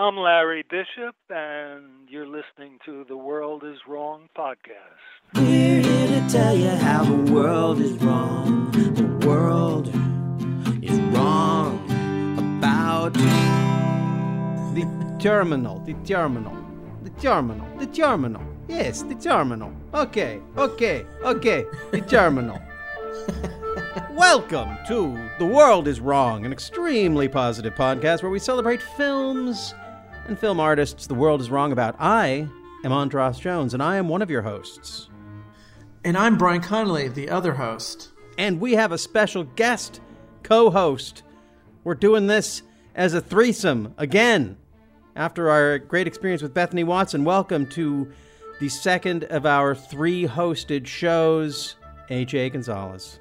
I'm Larry Bishop, and you're listening to the World is Wrong podcast. We're here to tell you how the world is wrong. The world is wrong about The terminal, the terminal, the terminal, the terminal. Yes, the terminal. Okay, okay, okay, the terminal. Welcome to The World is Wrong, an extremely positive podcast where we celebrate films and film artists the world is wrong about. I am Andras Jones, and I am one of your hosts. And I'm Bryan Connolly, the other host. And we have a special guest co host. We're doing this as a threesome again. After our great experience with Bethany Watson, welcome to the second of our three hosted shows, AJ Gonzalez.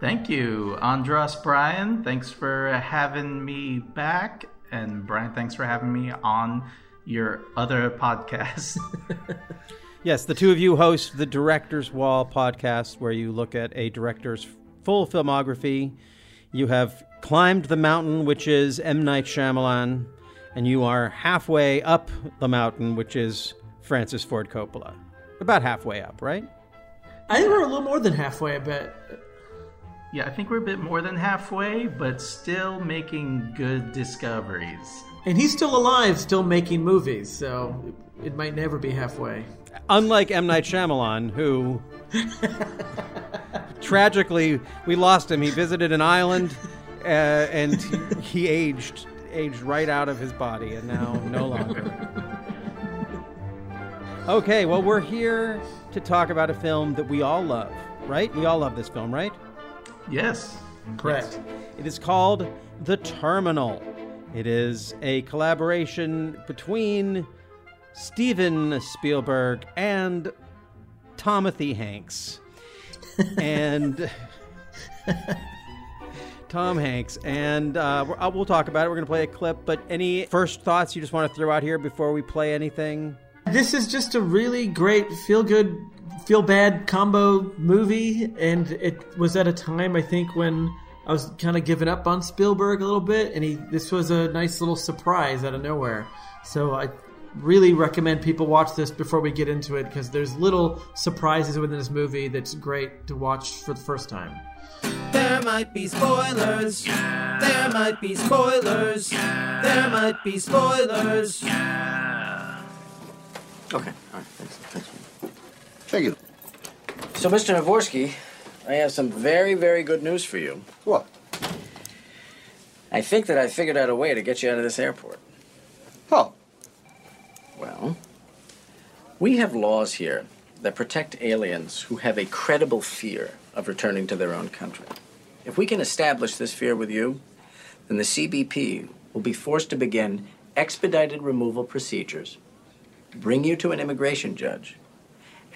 Thank you, Andras Bryan. Thanks for having me back. And Bryan, thanks for having me on your other podcast. Yes, the two of you host the Director's Wall podcast, where you look at a director's full filmography. You have climbed the mountain, which is M. Night Shyamalan, and you are halfway up the mountain, which is Francis Ford Coppola. About halfway up, right? I think we're a little more than halfway, I bet. Yeah, I think we're a bit more than halfway, but still making good discoveries. And he's still alive, still making movies, so it might never be halfway. Unlike M. Night Shyamalan, who tragically we lost him. He visited an island, uh, and he aged aged right out of his body, and now no longer. Okay, well we're here to talk about a film that we all love, right? We all love this film, right? Yes. Correct. It is called The Terminal. It is a collaboration between Steven Spielberg and Timothy Hanks. and Tom Hanks. And uh, we're- uh, we'll talk about it. We're going to play a clip. But any first thoughts you just want to throw out here before we play anything? This is just a really great feel good, feel bad combo movie, and it was at a time I think when I was kind of giving up on Spielberg a little bit, and he this was a nice little surprise out of nowhere. So I really recommend people watch this before we get into it because there's little surprises within this movie that's great to watch for the first time. There might be spoilers. There might be spoilers. There might be spoilers. Okay, all right, thanks. Thanks. Thank you. So, Mr. Navorsky, I have some very, very good news for you. What? I think that I figured out a way to get you out of this airport. Oh, Well, we have laws here that protect aliens who have a credible fear of returning to their own country. If we can establish this fear with you, then the CBP will be forced to begin expedited removal procedures, bring you to an immigration judge,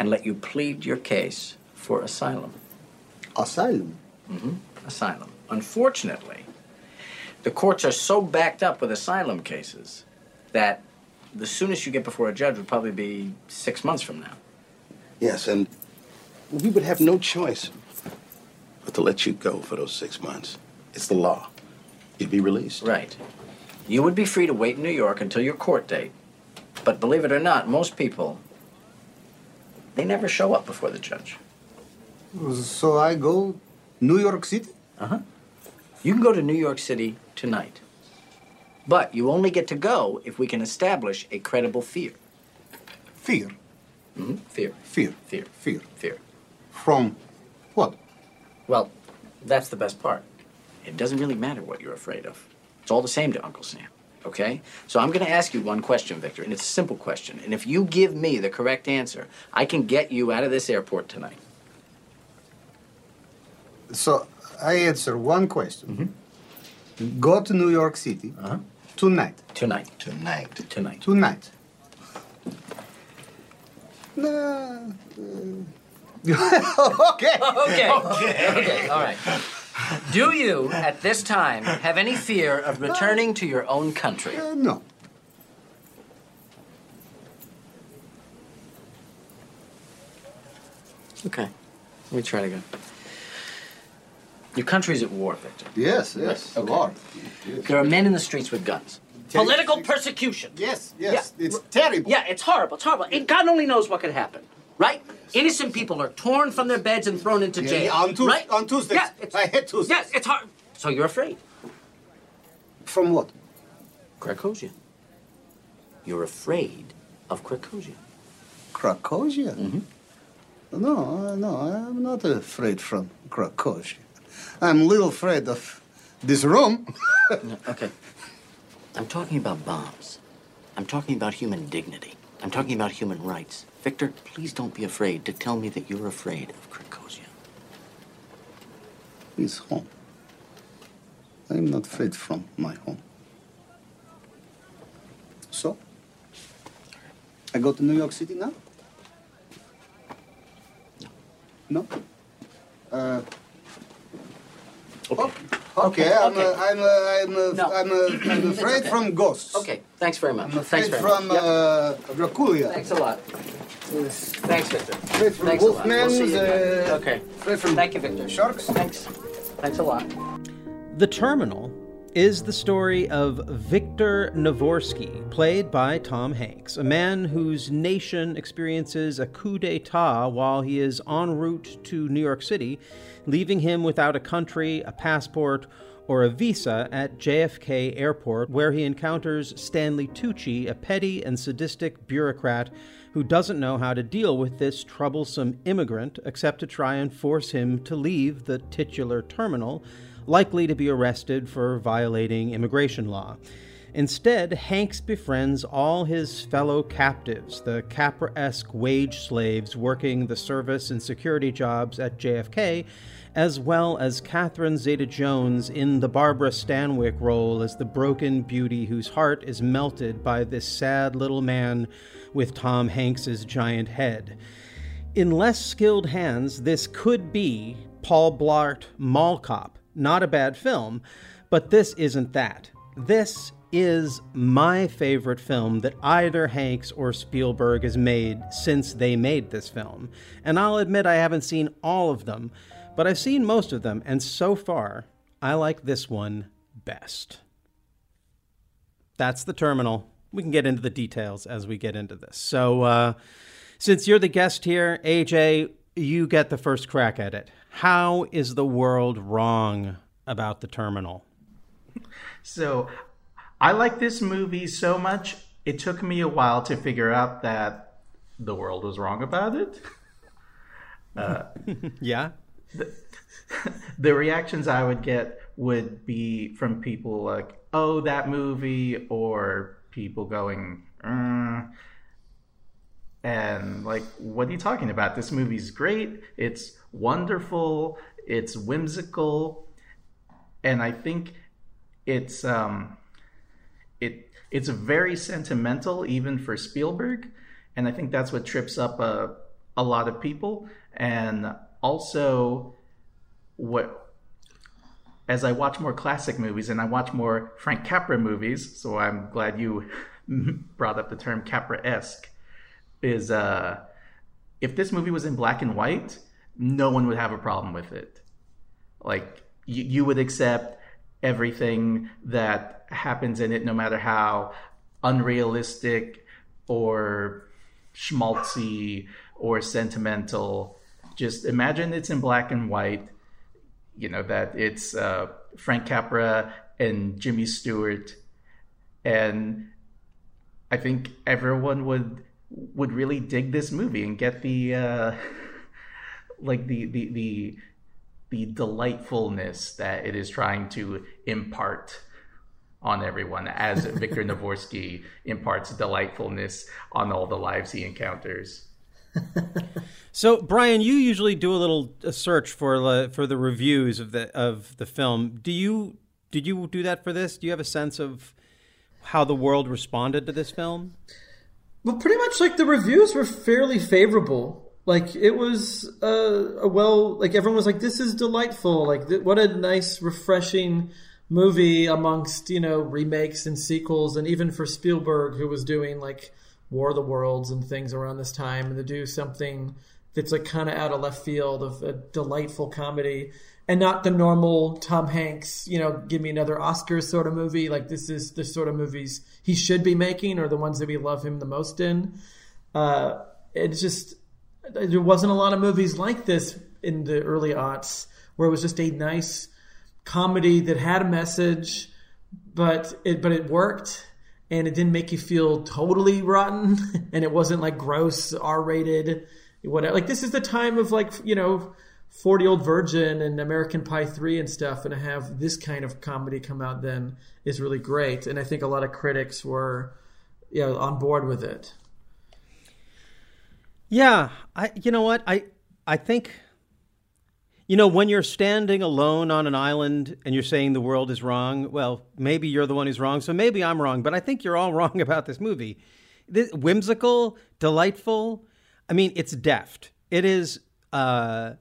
and let you plead your case for asylum. asylum. Mm-hmm. asylum. Unfortunately, the courts are so backed up with asylum cases that the soonest you get before a judge would probably be six months from now. Yes, and we would have no choice but to let you go for those six months. It's the law. You'd be released. Right. You would be free to wait in New York until your court date. But believe it or not, most people, they never show up before the judge. So I go New York City? Uh-huh. You can go to New York City tonight. But you only get to go if we can establish a credible fear. Fear. hmm Fear. Fear. Fear. Fear. Fear. From what? Well, that's the best part. It doesn't really matter what you're afraid of. It's all the same to Uncle Sam. Okay? So I'm going to ask you one question, Victor, and it's a simple question. And if you give me the correct answer, I can get you out of this airport tonight. So I answer one question. Go to New York City tonight. Tonight. Tonight. Tonight. Tonight. Nah, uh, okay. Okay. Okay. All right. Do you, at this time, have any fear of returning to your own country? Uh, no. Okay. Let me try it again. Your country's at war, Victor. Yes, yes, a Okay. lot. There are men in the streets with guns. Political persecution. Yes, yes, Yeah. it's terrible. Yeah, it's horrible. It's horrible. God only knows what could happen, right? Innocent people are torn from their beds and thrown into jail. yeah, on right? on Tuesdays. Yeah, I hate Tuesdays. Yes, it's hard. So you're afraid. From what? Krakosia. You're afraid of Krakosia. Krakosia? Mm-hmm. No, uh, no, I'm not afraid from Krakosia. I'm a little afraid of this room. No, okay. I'm talking about bombs. I'm talking about human dignity. I'm talking about human rights. Victor, please don't be afraid to tell me that you're afraid of Krakosia. It's home. I'm not afraid from my home. So, I go to New York City now? No. Uh, okay. Okay, I'm, okay. Uh, I'm, uh, I'm, uh, No. I'm, uh, I'm afraid okay. from ghosts. Okay, thanks very much. I'm Thanks afraid very from much. Yep. uh, Dracula. Thanks a lot. Thanks, Victor. Afraid from Thanks a lot. We'll wolfmen. see you again. uh, okay. Afraid from Thank you, Victor. sharks. Thanks. Thanks a lot. The Terminal is the story of Victor Navorsky, played by Tom Hanks, a man whose nation experiences a coup d'etat while he is en route to New York City, leaving him without a country, a passport, or a visa at JFK Airport, where he encounters Stanley Tucci, a petty and sadistic bureaucrat who doesn't know how to deal with this troublesome immigrant except to try and force him to leave the titular terminal likely to be arrested for violating immigration law. Instead, Hanks befriends all his fellow captives, the Capra esque wage slaves working the service and security jobs at JFK, as well as Catherine Zeta Jones in the Barbara Stanwyck role as the broken beauty whose heart is melted by this sad little man with Tom Hanks's giant head. In less skilled hands, this could be Paul Blart Mall Cop. Not a bad film, but this isn't that. This is my favorite film that either Hanks or Spielberg has made since they made this film. And I'll admit I haven't seen all of them, but I've seen most of them, and so far, I like this one best. That's the terminal. We can get into the details as we get into this. So, uh, since you're the guest here, AJ, you get the first crack at it. How is the world wrong about the terminal? So, I like this movie so much, it took me a while to figure out that the world was wrong about it. Yeah? the reactions I would get would be from people like, "Oh, that movie," or people going, "Uh," and like, "What are you talking about? This movie's great. It's wonderful. It's whimsical, and I think it's um, it it's very sentimental even for Spielberg, and I think that's what trips up a a lot of people, and also what as I watch more classic movies and I watch more Frank Capra movies, so I'm glad you brought up the term Capra-esque, is uh, if this movie was in black and white, no one would have a problem with it. Like you, you would accept everything that happens in it, no matter how unrealistic or schmaltzy or sentimental. Just imagine it's in black and white you know that it's uh, Frank Capra and Jimmy Stewart, and I think everyone would would really dig this movie and get the uh, like the the the the delightfulness that it is trying to impart on everyone as Victor Navorsky imparts delightfulness on all the lives he encounters. So, Bryan, you usually do a little a search for the for the reviews of the of the film. Do you did you do that for this? Do you have a sense of how the world responded to this film? Well, pretty much like the reviews were fairly favorable. Like it was uh, a well, like everyone was like, "This is delightful." Like, th- what a nice, refreshing movie amongst you know remakes and sequels, and even for Spielberg, who was doing like War of the Worlds and things around this time, and to do something that's like kind of out of left field of a delightful comedy. and not the normal Tom Hanks, you know, give me another Oscar sort of movie. Like this is the sort of movies he should be making, or the ones that we love him the most in. Uh, it's just there wasn't a lot of movies like this in the early aughts where it was just a nice comedy that had a message, but it but it worked and it didn't make you feel totally rotten and it wasn't like gross R rated whatever. Like this is the time of like you know. 40 Old Virgin and American Pie 3 and stuff, and to have this kind of comedy come out then is really great. And I think a lot of critics were you know, on board with it. Yeah, I you know what? I I think you know when you're standing alone on an island and you're saying the world is wrong, well, maybe you're the one who's wrong, so maybe I'm wrong, but I think you're all wrong about this movie. This, whimsical, delightful. I mean, it's deft. It is uh,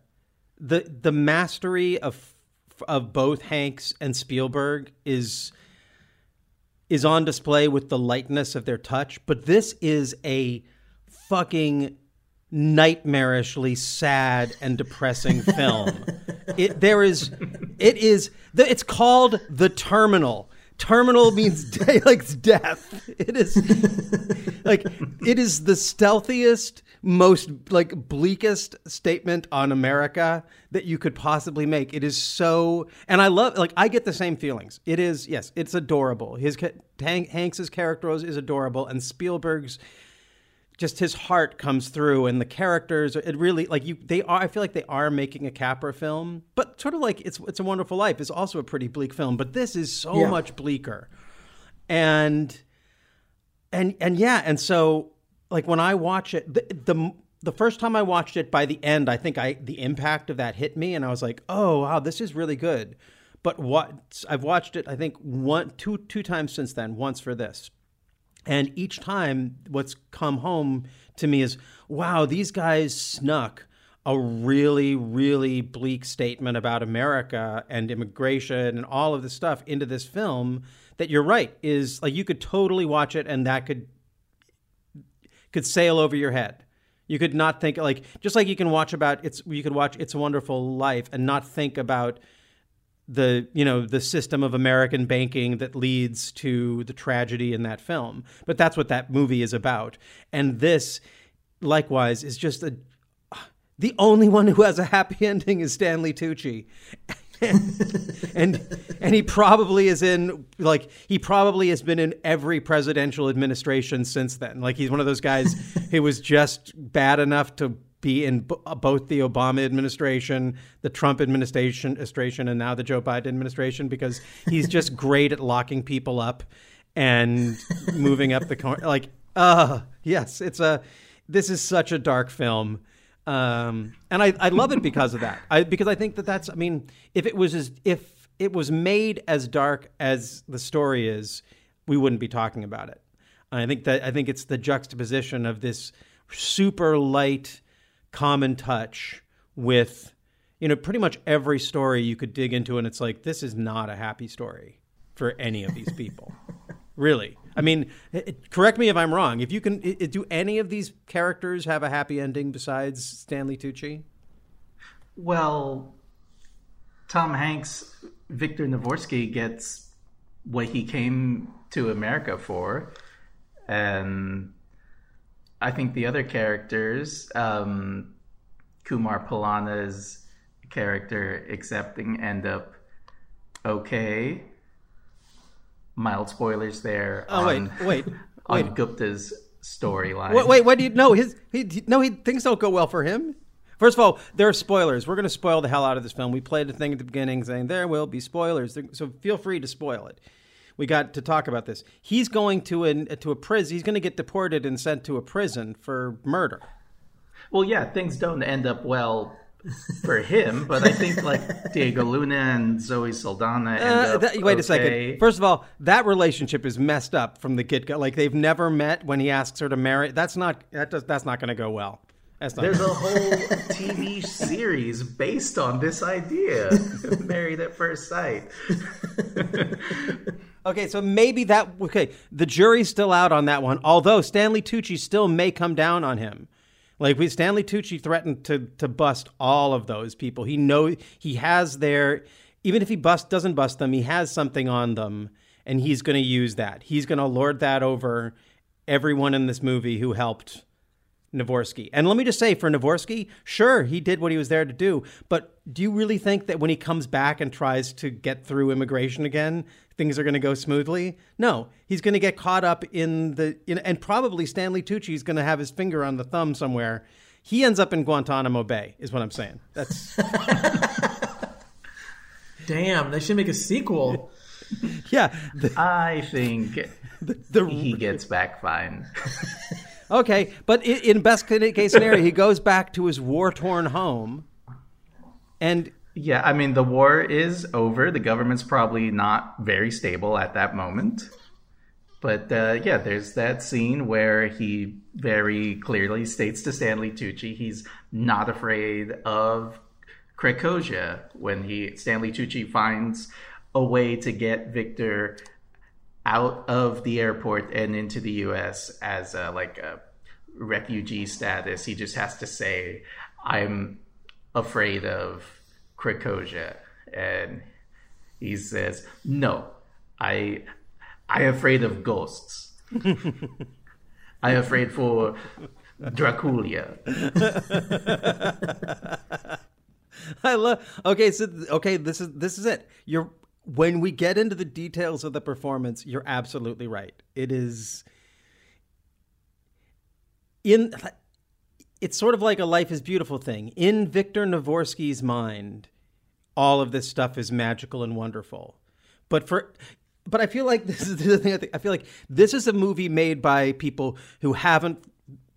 the the mastery of of both Hanks and Spielberg is is on display with the lightness of their touch, but this is a fucking nightmarishly sad and depressing film. it there is it is it's called The Terminal. Terminal means day, like death. It is like it is the stealthiest, most like bleakest statement on America that you could possibly make. It is so, and I love like I get the same feelings. It is yes, it's adorable. His Hank, Hanks's character is adorable, and Spielberg's just his heart comes through and the characters it really like you they are I feel like they are making a Capra film but sort of like it's it's a wonderful life is also a pretty bleak film but this is so yeah. much bleaker. And and and yeah and so like when I watch it the, the the first time I watched it by the end I think I the impact of that hit me and I was like oh wow this is really good. But what I've watched it I think one two two times since then once for this and each time, what's come home to me is wow, these guys snuck a really, really bleak statement about America and immigration and all of this stuff into this film that you're right is like you could totally watch it and that could could sail over your head. You could not think like just like you can watch about it's you could watch It's a Wonderful Life and not think about the you know the system of American banking that leads to the tragedy in that film. But that's what that movie is about. And this, likewise, is just a the only one who has a happy ending is Stanley Tucci. and and he probably is in like he probably has been in every presidential administration since then. Like he's one of those guys who was just bad enough to be in b- uh, both the Obama administration, the Trump administration, administration, and now the Joe Biden administration because he's just great at locking people up and moving up the corner. Like, uh, yes, it's a. This is such a dark film, um, and I, I love it because of that. I, because I think that that's. I mean, if it was as if it was made as dark as the story is, we wouldn't be talking about it. I think that I think it's the juxtaposition of this super light common touch with you know pretty much every story you could dig into and it's like this is not a happy story for any of these people. Really. I mean correct me if i'm wrong. If you can do any of these characters have a happy ending besides stanley tucci? Well tom hanks victor Navorsky gets what he came to america for and I think the other characters, um, Kumar Pallana's character accepting, end up okay. Mild spoilers there. Oh on, wait, wait, on wait. Gupta's storyline. Wait, wait, what do you know? His he, no, he things don't go well for him. First of all, there are spoilers. We're going to spoil the hell out of this film. We played a thing at the beginning saying there will be spoilers, so feel free to spoil it we got to talk about this. He's going to an to a prison. He's going to get deported and sent to a prison for murder. Well, yeah, things don't end up well for him, but I think like Diego Luna and Zoe Saldana. Uh, that, wait okay. a second. First of all, that relationship is messed up from the get go. Like they've never met when he asks her to marry. That's not that does that's not going to go well. There's a whole TV series based on this idea, married at first sight. Okay, so maybe that okay. The jury's still out on that one. Although Stanley Tucci still may come down on him. Like we Stanley Tucci threatened to to bust all of those people. He know he has their even if he bust doesn't bust them, he has something on them and he's going to use that. He's going to lord that over everyone in this movie who helped Navorsky. And let me just say for Navorsky, sure, he did what he was there to do, but do you really think that when he comes back and tries to get through immigration again, things are going to go smoothly? No, he's going to get caught up in the in, and probably Stanley Tucci is going to have his finger on the thumb somewhere. He ends up in Guantanamo Bay, is what I'm saying. That's Damn, they should make a sequel. yeah. I think the- he gets back fine. Okay, but i- in best case scenario, he goes back to his war torn home, and Yeah, I mean, the war is over. The government's probably not very stable at that moment. But uh, yeah, there's that scene where he very clearly states to Stanley Tucci he's not afraid of Krakosia when he Stanley Tucci finds a way to get Victor out of the airport and into the U.S. as a, like a refugee status. He just has to say, "I'm afraid of Krakosia," and he says, "No, I, I afraid of ghosts. I afraid for Draculia." I love. Okay, so okay, this is this is it. You're when we get into the details of the performance, you're absolutely right. It is in. It's sort of like a life is beautiful thing. In Victor Navorsky's mind, all of this stuff is magical and wonderful. But for but I feel like this is the thing. I, think, I feel like this is a movie made by people who haven't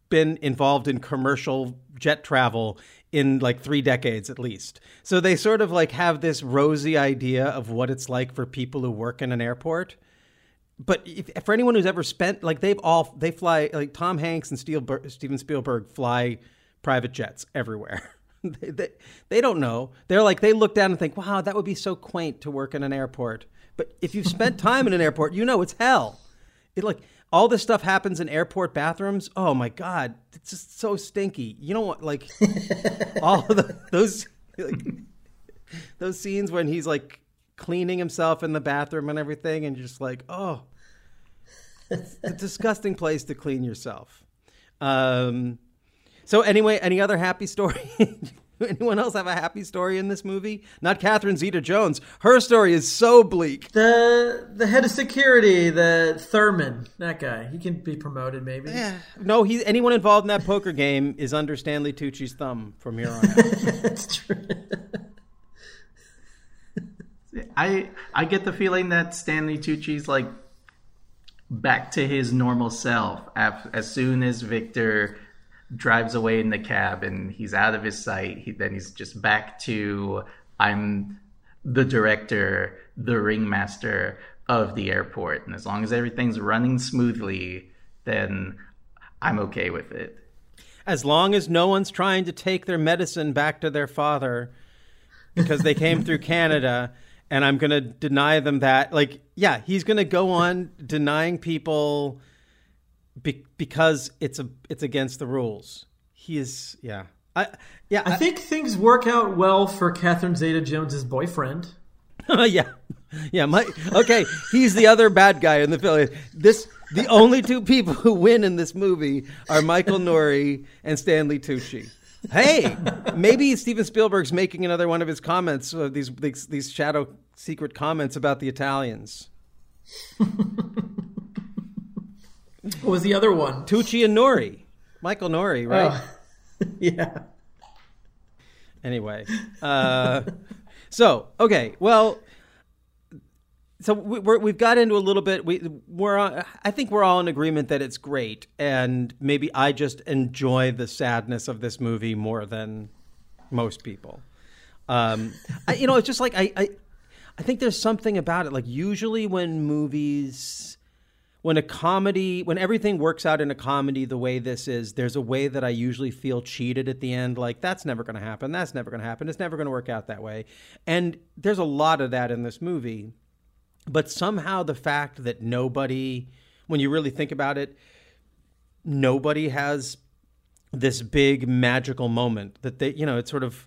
been involved in commercial jet travel in like three decades at least. So they sort of like have this rosy idea of what it's like for people who work in an airport. But if, for anyone who's ever spent, like they've all, they fly, like Tom Hanks and Steven Spielberg fly private jets everywhere. they, they, they don't know. They're like, they look down and think, wow, that would be so quaint to work in an airport. But if you've spent time in an airport, you know it's hell. It like all this stuff happens in airport bathrooms. Oh my god, it's just so stinky. You know what? Like all of the, those like, those scenes when he's like cleaning himself in the bathroom and everything, and you're just like, oh, it's a disgusting place to clean yourself. Um, so anyway, any other happy story? Anyone else have a happy story in this movie? Not Catherine Zeta-Jones. Her story is so bleak. The the head of security, the Thurman, that guy, he can be promoted maybe. Yeah. No, he anyone involved in that poker game is under Stanley Tucci's thumb from here on out. That's true. I I get the feeling that Stanley Tucci's like back to his normal self as soon as Victor drives away in the cab and he's out of his sight. He, then he's just back to I'm the director, the ringmaster of the airport, and as long as everything's running smoothly, then I'm okay with it. As long as no one's trying to take their medicine back to their father because they came through Canada and I'm going to deny them that. Like, yeah, he's going to go on denying people be- because it's a it's against the rules. He is, yeah, I yeah, I think things work out well for Catherine Zeta-Jones's boyfriend. yeah, yeah. My okay, he's the other bad guy in the film. This the only two people who win in this movie are Michael Nouri and Stanley Tucci. Hey, maybe Steven Spielberg's making another one of his comments, uh, these, these these shadow secret comments about the Italians. What was the other one? Tucci and Nouri, Michael Nouri, right? Oh, yeah. Anyway, uh, so okay, well, so we, we're, we've got into a little bit. We we're on, I think we're all in agreement that it's great, and maybe I just enjoy the sadness of this movie more than most people. Um, I, you know, it's just like I, I, I think there's something about it. Like usually when movies when a comedy when everything works out in a comedy the way this is there's a way that i usually feel cheated at the end. Like that's never going to happen. That's never going to happen. It's never going to work out that way. And there's a lot of that in this movie. But somehow the fact that nobody when you really think about it nobody has this big magical moment that they, you know, it's sort of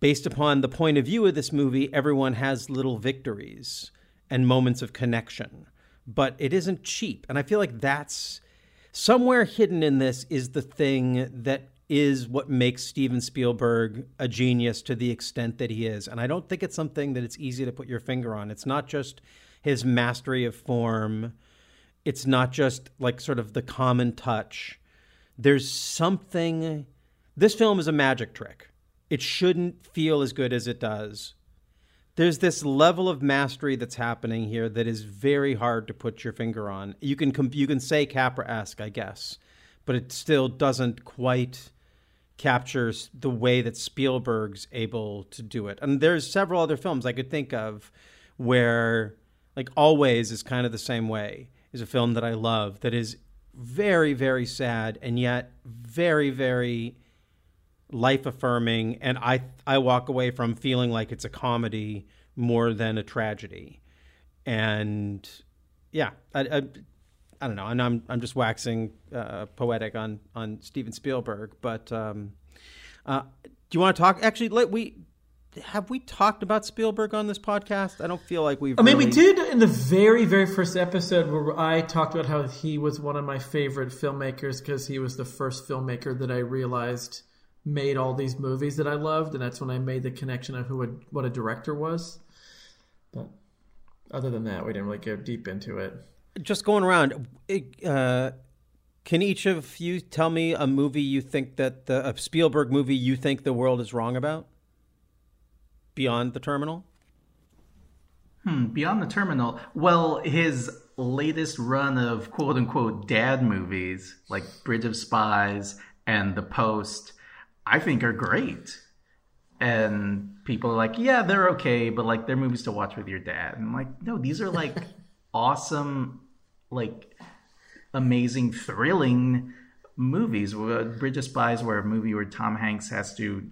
based upon the point of view of this movie, everyone has little victories and moments of connection, but it isn't cheap. And I feel like that's somewhere hidden in this is the thing that is what makes Steven Spielberg a genius to the extent that he is. And I don't think it's something that it's easy to put your finger on. It's not just his mastery of form, it's not just like sort of the common touch. There's something. This film is a magic trick. It shouldn't feel as good as it does. There's this level of mastery that's happening here that is very hard to put your finger on. You can you can say Capra-esque, I guess, but it still doesn't quite captures the way that Spielberg's able to do it. And there's several other films I could think of where like Always is kind of the same way. Is a film that I love that is very very sad and yet very very life affirming and I I walk away from feeling like it's a comedy more than a tragedy. And yeah, I, I I don't know, and I'm I'm just waxing uh, poetic on on Steven Spielberg, but um, uh, do you want to talk? Actually, let we have we talked about Spielberg on this podcast? I don't feel like we've. I mean, really... we did in the very very first episode where I talked about how he was one of my favorite filmmakers because he was the first filmmaker that I realized made all these movies that I loved, and that's when I made the connection of who a, what a director was. But other than that, we didn't really go deep into it just going around, uh, can each of you tell me a movie you think that the a Spielberg movie you think the world is wrong about? Beyond the Terminal. Hmm, Beyond the Terminal. Well, his latest run of quote unquote dad movies like Bridge of Spies and The Post, I think are great. And people are like, yeah, they're okay, but like they're movies to watch with your dad. And I'm like, no, these are like awesome, like amazing, thrilling movies. Bridge of Spies, where a movie where Tom Hanks has to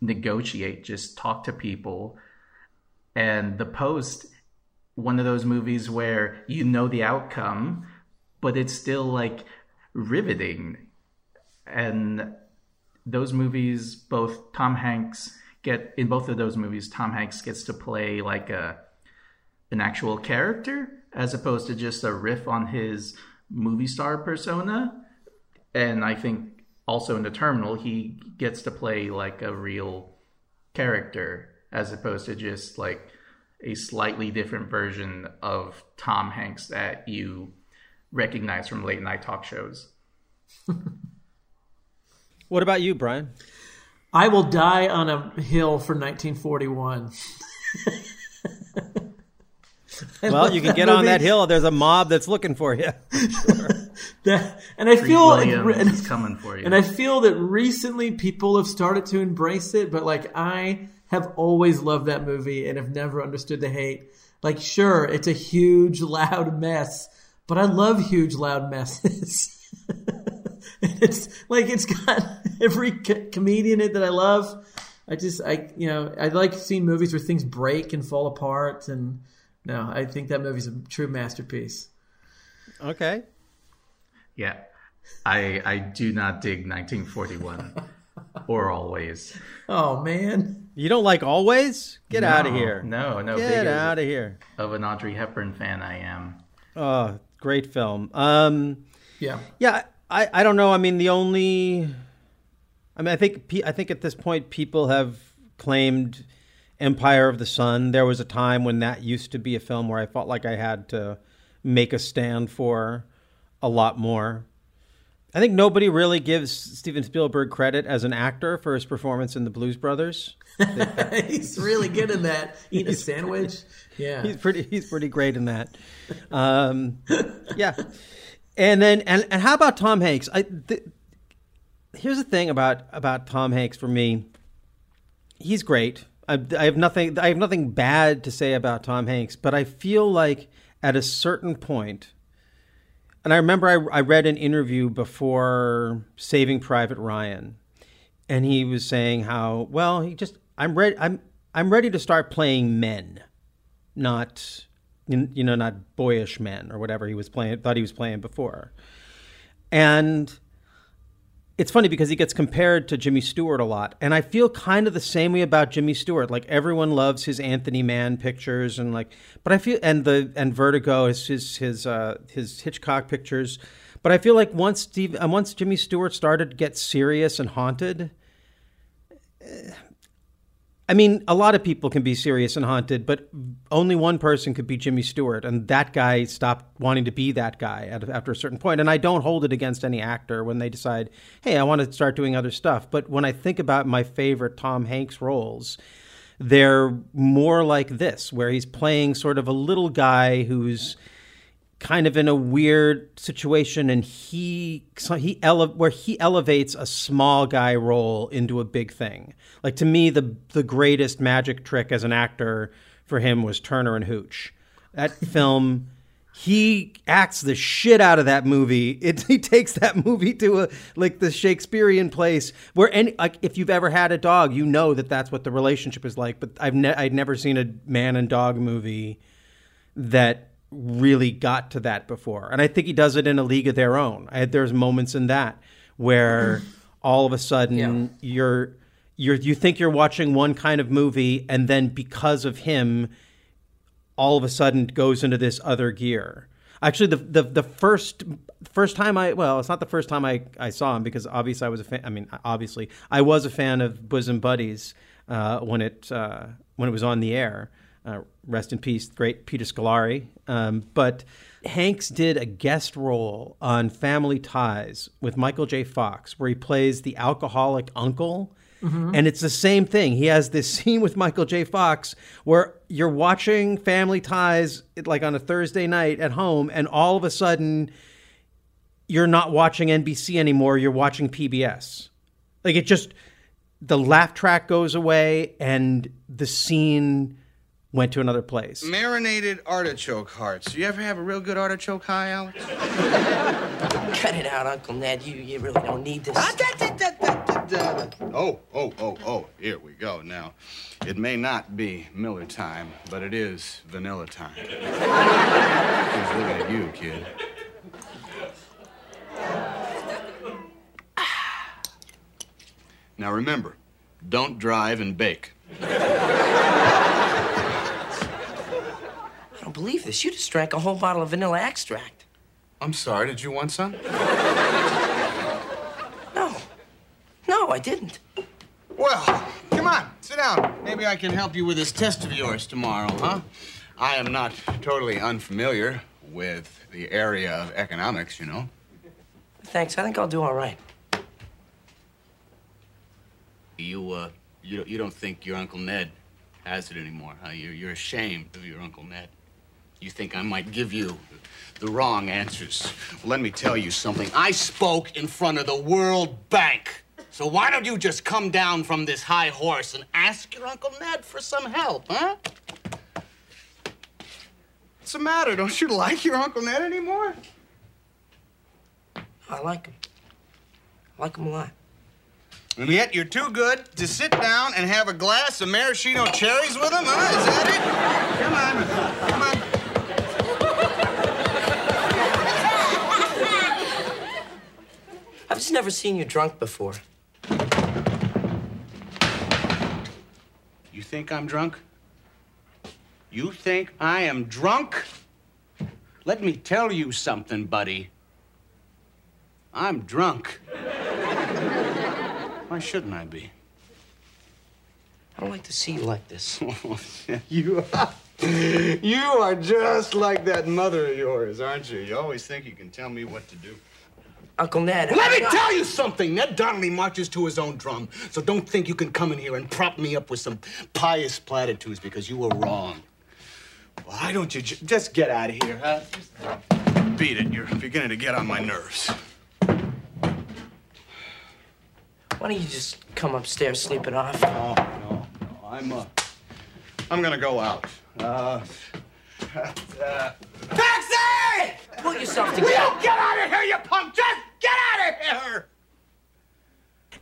negotiate, just talk to people, and The Post, one of those movies where you know the outcome, but it's still like riveting. And those movies, both Tom Hanks get in both of those movies, Tom Hanks gets to play like a an actual character as opposed to just a riff on his movie star persona. And I think also in the terminal, he gets to play like a real character as opposed to just like a slightly different version of Tom Hanks that you recognize from late night talk shows. what about you, Bryan? I will die on a hill for 1941. well, you can get on that hill. There's a mob that's looking for you. Sure. that, and I feel and, it's coming for you. And I feel that recently people have started to embrace it, but like I have always loved that movie and have never understood the hate. Like, sure, it's a huge, loud mess, but I love huge, loud messes. it's like it's got every co- comedian in it that I love. I just, I, you know, I like seeing movies where things break and fall apart and no, I think that movie's a true masterpiece. Okay. Yeah. I I do not dig 1941 or Always. Oh man. You don't like Always? Get no, out of here. No, no. Get out of here. Of an Audrey Hepburn fan I am. Oh, great film. Um Yeah. Yeah, I I don't know. I mean, the only I mean, I think I think at this point people have claimed Empire of the Sun. There was a time when that used to be a film where I felt like I had to make a stand for a lot more. I think nobody really gives Steven Spielberg credit as an actor for his performance in The Blues Brothers. he's really good in that. Eating a sandwich. Yeah, he's pretty. He's pretty great in that. Um, yeah, and then and and how about Tom Hanks? I th- here's the thing about about Tom Hanks for me. He's great. I, I have nothing. I have nothing bad to say about Tom Hanks, but I feel like at a certain point, and I remember I, I read an interview before Saving Private Ryan, and he was saying how well he just I'm ready. I'm I'm ready to start playing men, not you know not boyish men or whatever he was playing thought he was playing before, and it's funny because he gets compared to Jimmy Stewart a lot, and I feel kind of the same way about Jimmy Stewart. Like everyone loves his Anthony Mann pictures, and like, but I feel and the and Vertigo is his his uh, his Hitchcock pictures, but I feel like once Steve uh, once Jimmy Stewart started to get serious and haunted. I mean, a lot of people can be serious and haunted, but only one person could be Jimmy Stewart, and that guy stopped wanting to be that guy at, after a certain point. And I don't hold it against any actor when they decide, "Hey, I want to start doing other stuff." But when I think about my favorite Tom Hanks roles, they're more like this, where he's playing sort of a little guy who's kind of in a weird situation and he so he ele- where he elevates a small guy role into a big thing. Like to me the the greatest magic trick as an actor for him was Turner and Hooch. That film he acts the shit out of that movie. It, he takes that movie to a like the Shakespearean place where any like if you've ever had a dog, you know that that's what the relationship is like. But I've ne- I'd never seen a man and dog movie that really got to that before. And I think he does it in a league of their own. I, there's moments in that where all of a sudden you're you're you think you're watching one kind of movie and then because of him all of a sudden goes into this other gear. Actually, the the, the first first time I well, it's not the first time I, I saw him because obviously I was a fan. I mean, obviously I was a fan of Bosom Buddies uh, when it uh, when it was on the air. Uh, rest in peace, great Peter Scolari. Um, but Hanks did a guest role on Family Ties with Michael J. Fox, where he plays the alcoholic uncle. Mhm. And it's the same thing. He has this scene with Michael J. Fox where you're watching Family Ties like on a Thursday night at home, and all of a sudden you're not watching NBC anymore. You're watching PBS. Like it just, the laugh track goes away, and the scene went to another place. Marinated artichoke hearts. You ever have a real good artichoke high, Alex? Cut it out, Uncle Ned. You, you really don't need this. Ah, oh, oh, oh, oh, here we go. Now, it may not be Miller time, but it is vanilla time. Who's looking at you, kid? Now remember, don't drive and bake. I don't believe this. You just drank a whole bottle of vanilla extract. I'm sorry, did you want some? No. No, I didn't. Well, come on, sit down. Maybe I can help you with this test of yours tomorrow, huh? I am not totally unfamiliar with the area of economics, you know. Thanks. I think I'll do all right. You, uh, you don't, you don't think your Uncle Ned has it anymore, huh? You're, you're ashamed of your Uncle Ned. You think I might give you the wrong answers. Well, let me tell you something. I spoke in front of the World Bank. So why don't you just come down from this high horse and ask your Uncle Ned for some help, huh? What's the matter? Don't you like your Uncle Ned anymore? I like him. I like him a lot. And yet you're too good to sit down and have a glass of maraschino cherries with him, huh? Is that it? Come on. Come on. I've just never seen you drunk before. You think I'm drunk? You think I am drunk? Let me tell you something, buddy. I'm drunk. Why shouldn't I be? I don't like to see you like this. you are. You are just like that mother of yours, aren't you? You always think you can tell me what to do. Uncle Ned. Let me not- tell you something. Ned Donnelly marches to his own drum. So don't think you can come in here and prop me up with some pious platitudes because you were wrong. Why don't you ju- just get out of here, huh? Just beat it. You're beginning to get on my nerves. Why don't you just come upstairs, sleep it off? No, no, no. I'm, uh, I'm gonna go out. Uh, uh, Taxi! Pull yourself you together. get out of here, you punk! Just get out of here!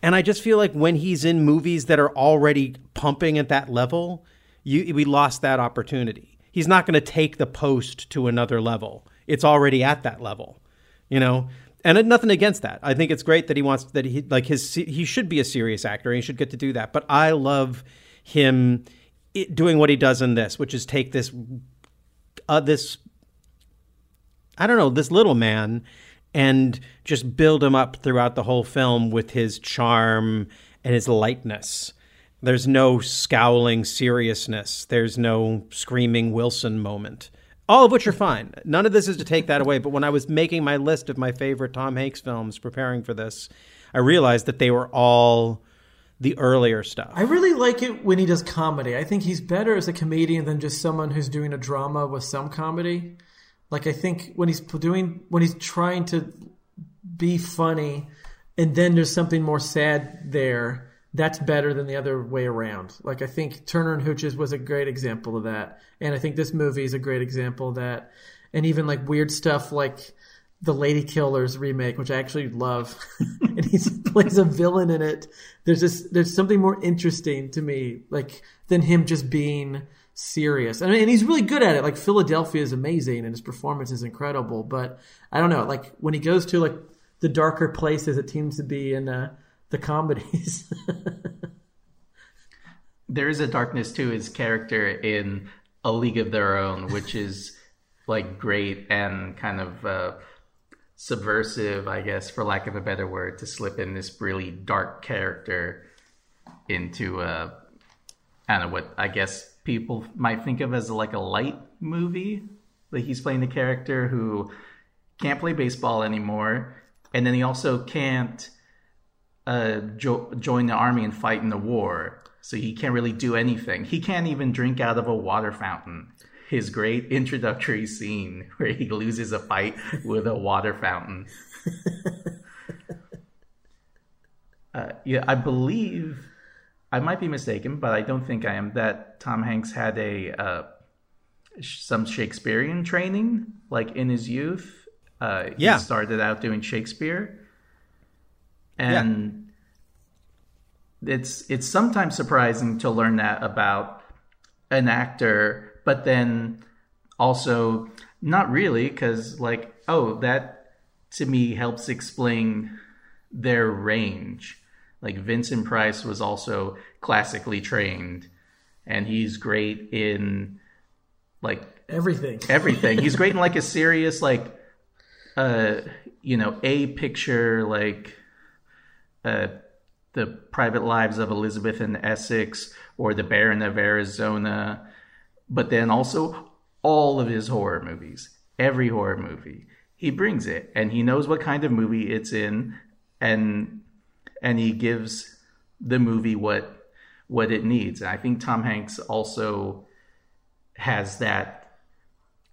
And I just feel like when he's in movies that are already pumping at that level, you we lost that opportunity. He's not going to take the post to another level. It's already at that level. You know, and nothing against that. I think it's great that he wants that he like his he should be a serious actor. and He should get to do that. But I love him doing what he does in this, which is take this uh, this I don't know this little man and just build him up throughout the whole film with his charm and his lightness. There's no scowling seriousness. There's no screaming Wilson moment. All of which are fine. None of this is to take that away. But when I was making my list of my favorite Tom Hanks films preparing for this, I realized that they were all the earlier stuff. I really like it when he does comedy. I think he's better as a comedian than just someone who's doing a drama with some comedy. Like I think when he's doing when he's trying to be funny and then there's something more sad there, that's better than the other way around. Like I think Turner and Hooches was a great example of that. And I think this movie is a great example of that. And even like weird stuff like the Lady Killers remake, which I actually love, and he plays a villain in it. There's just there's something more interesting to me, like than him just being serious. I mean, and he's really good at it. Like Philadelphia is amazing, and his performance is incredible. But I don't know, like when he goes to like the darker places, it seems to be in uh, the comedies. there is a darkness to his character in A League of Their Own, which is like great and kind of. Uh, subversive, I guess, for lack of a better word, to slip in this really dark character into uh, I don't know what I guess people might think of as like a light movie. Like he's playing the character who can't play baseball anymore, and then he also can't uh, jo- join the army and fight in the war. So he can't really do anything. He can't even drink out of a water fountain his great introductory scene where he loses a fight with a water fountain. uh, yeah, I believe I might be mistaken, but I don't think I am. That Tom Hanks had a uh, some Shakespearean training, like in his youth. Uh, yeah, he started out doing Shakespeare, and yeah. it's it's sometimes surprising to learn that about an actor but then also not really because like oh that to me helps explain their range like vincent price was also classically trained and he's great in like everything everything he's great in like a serious like uh you know a picture like uh the private lives of elizabeth and essex or the baron of arizona but then also all of his horror movies, every horror movie. He brings it and he knows what kind of movie it's in and and he gives the movie what what it needs. And I think Tom Hanks also has that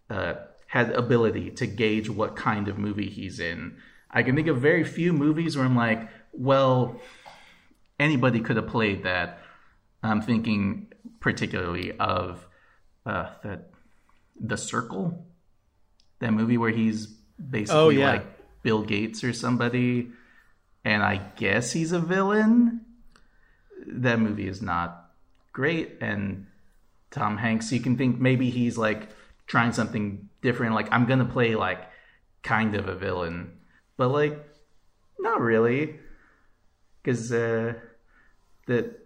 uh, had ability to gauge what kind of movie he's in. I can think of very few movies where I'm like, well, anybody could have played that. I'm thinking particularly of uh, that the Circle, that movie where he's basically oh, yeah. like Bill Gates or somebody, and I guess he's a villain. That movie is not great, and Tom Hanks, you can think maybe he's like trying something different. Like I'm gonna play like kind of a villain, but like not really, because uh, that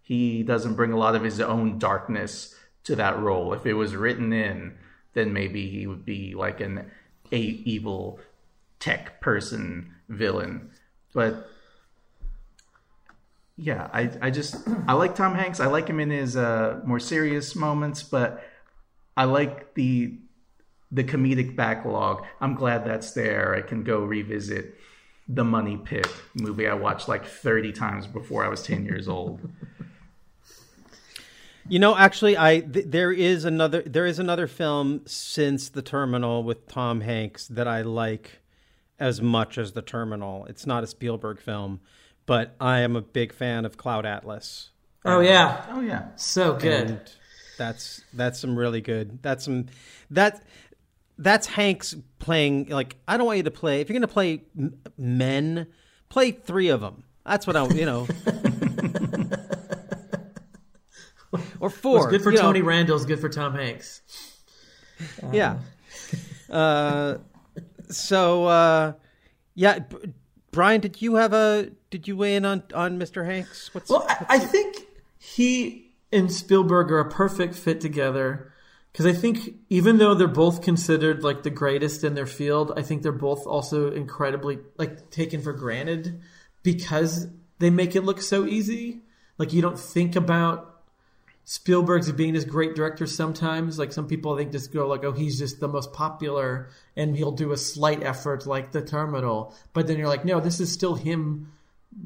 he doesn't bring a lot of his own darkness to that role. If it was written in, then maybe he would be like an a evil tech person villain. But yeah, I I just I like Tom Hanks. I like him in his uh, more serious moments, but I like the the comedic backlog. I'm glad that's there. I can go revisit the Money Pit movie I watched like 30 times before I was 10 years old. You know, actually, I th- there is another there is another film since The Terminal with Tom Hanks that I like as much as The Terminal. It's not a Spielberg film, but I am a big fan of Cloud Atlas. Oh yeah, oh yeah, so good. And that's that's some really good. That's some that that's Hanks playing like I don't want you to play if you're going to play m- men, play three of them. That's what I you know. or four. What's good for Tony know. Randall is good for Tom Hanks. Um. Yeah. uh, so uh, Yeah, B- Bryan, did you have a did you weigh in on on Mr. Hanks? What's Well, I, I think he and Spielberg are a perfect fit together because I think even though they're both considered like the greatest in their field, I think they're both also incredibly like taken for granted because they make it look so easy. Like you don't think about Spielberg's being this great director sometimes. Like some people I think just go like, oh, he's just the most popular and he'll do a slight effort like the terminal. But then you're like, no, this is still him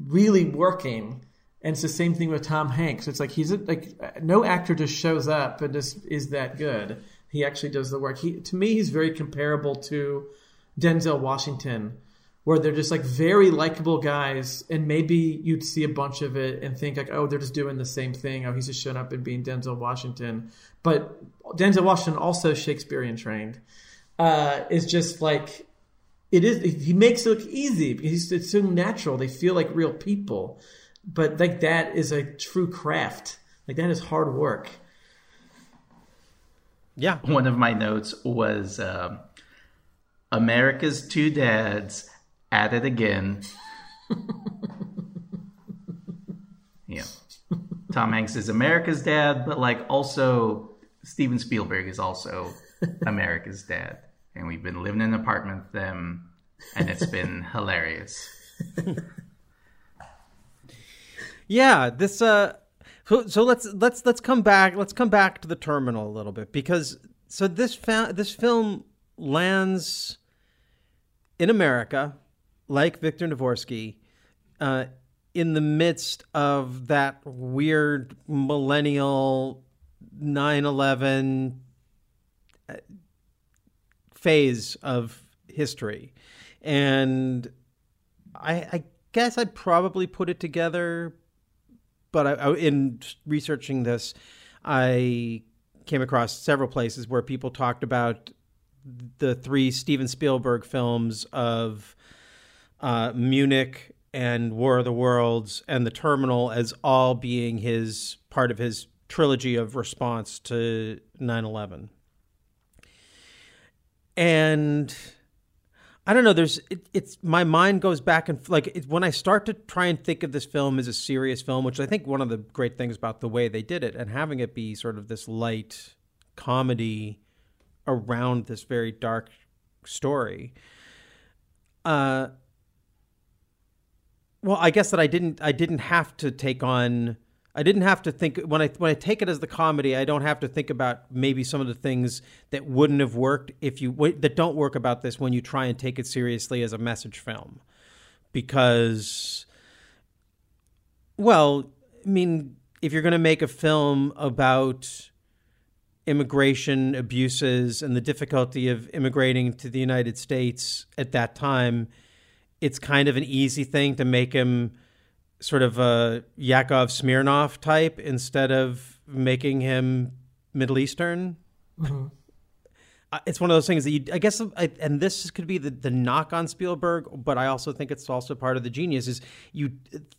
really working. And it's the same thing with Tom Hanks. It's like he's a, like no actor just shows up and just is that good. He actually does the work. He to me he's very comparable to Denzel Washington, where they're just like very likable guys, and maybe you'd see a bunch of it and think like, oh, they're just doing the same thing. Oh, he's just showing up and being Denzel Washington. But Denzel Washington also Shakespearean trained. Uh, is just like it is. He makes it look easy because it's so natural. They feel like real people but like that is a true craft. Like that is hard work. Yeah. One of my notes was um, America's two dads at it again. yeah. Tom Hanks is America's dad, but like also Steven Spielberg is also America's dad. And we've been living in an apartment with them, and it's been hilarious. Yeah, this uh so, so let's let's let's come back let's come back to the terminal a little bit because so this fa- this film lands in America like Viktor Navorski, uh, in the midst of that weird millennial 9/11 uh, phase of history. And I, I guess I'd probably put it together but I, I, in researching this, I came across several places where people talked about the three Steven Spielberg films of uh, Munich and War of the Worlds and The Terminal as all being his part of his trilogy of response to 9 11. And I don't know. There's it, it's my mind goes back and like it, when I start to try and think of this film as a serious film, which I think one of the great things about the way they did it and having it be sort of this light comedy around this very dark story. Uh, well, I guess that I didn't I didn't have to take on I didn't have to think when I when I take it as the comedy. I don't have to think about maybe some of the things that wouldn't have worked if you that don't work about this when you try and take it seriously as a message film, because, well, I mean, if you're going to make a film about immigration abuses and the difficulty of immigrating to the United States at that time, it's kind of an easy thing to make him sort of a Yakov Smirnoff type instead of making him Middle Eastern. Mm-hmm. It's one of those things that you, I guess, I, and this could be the, the knock on Spielberg, but I also think it's also part of the genius is you,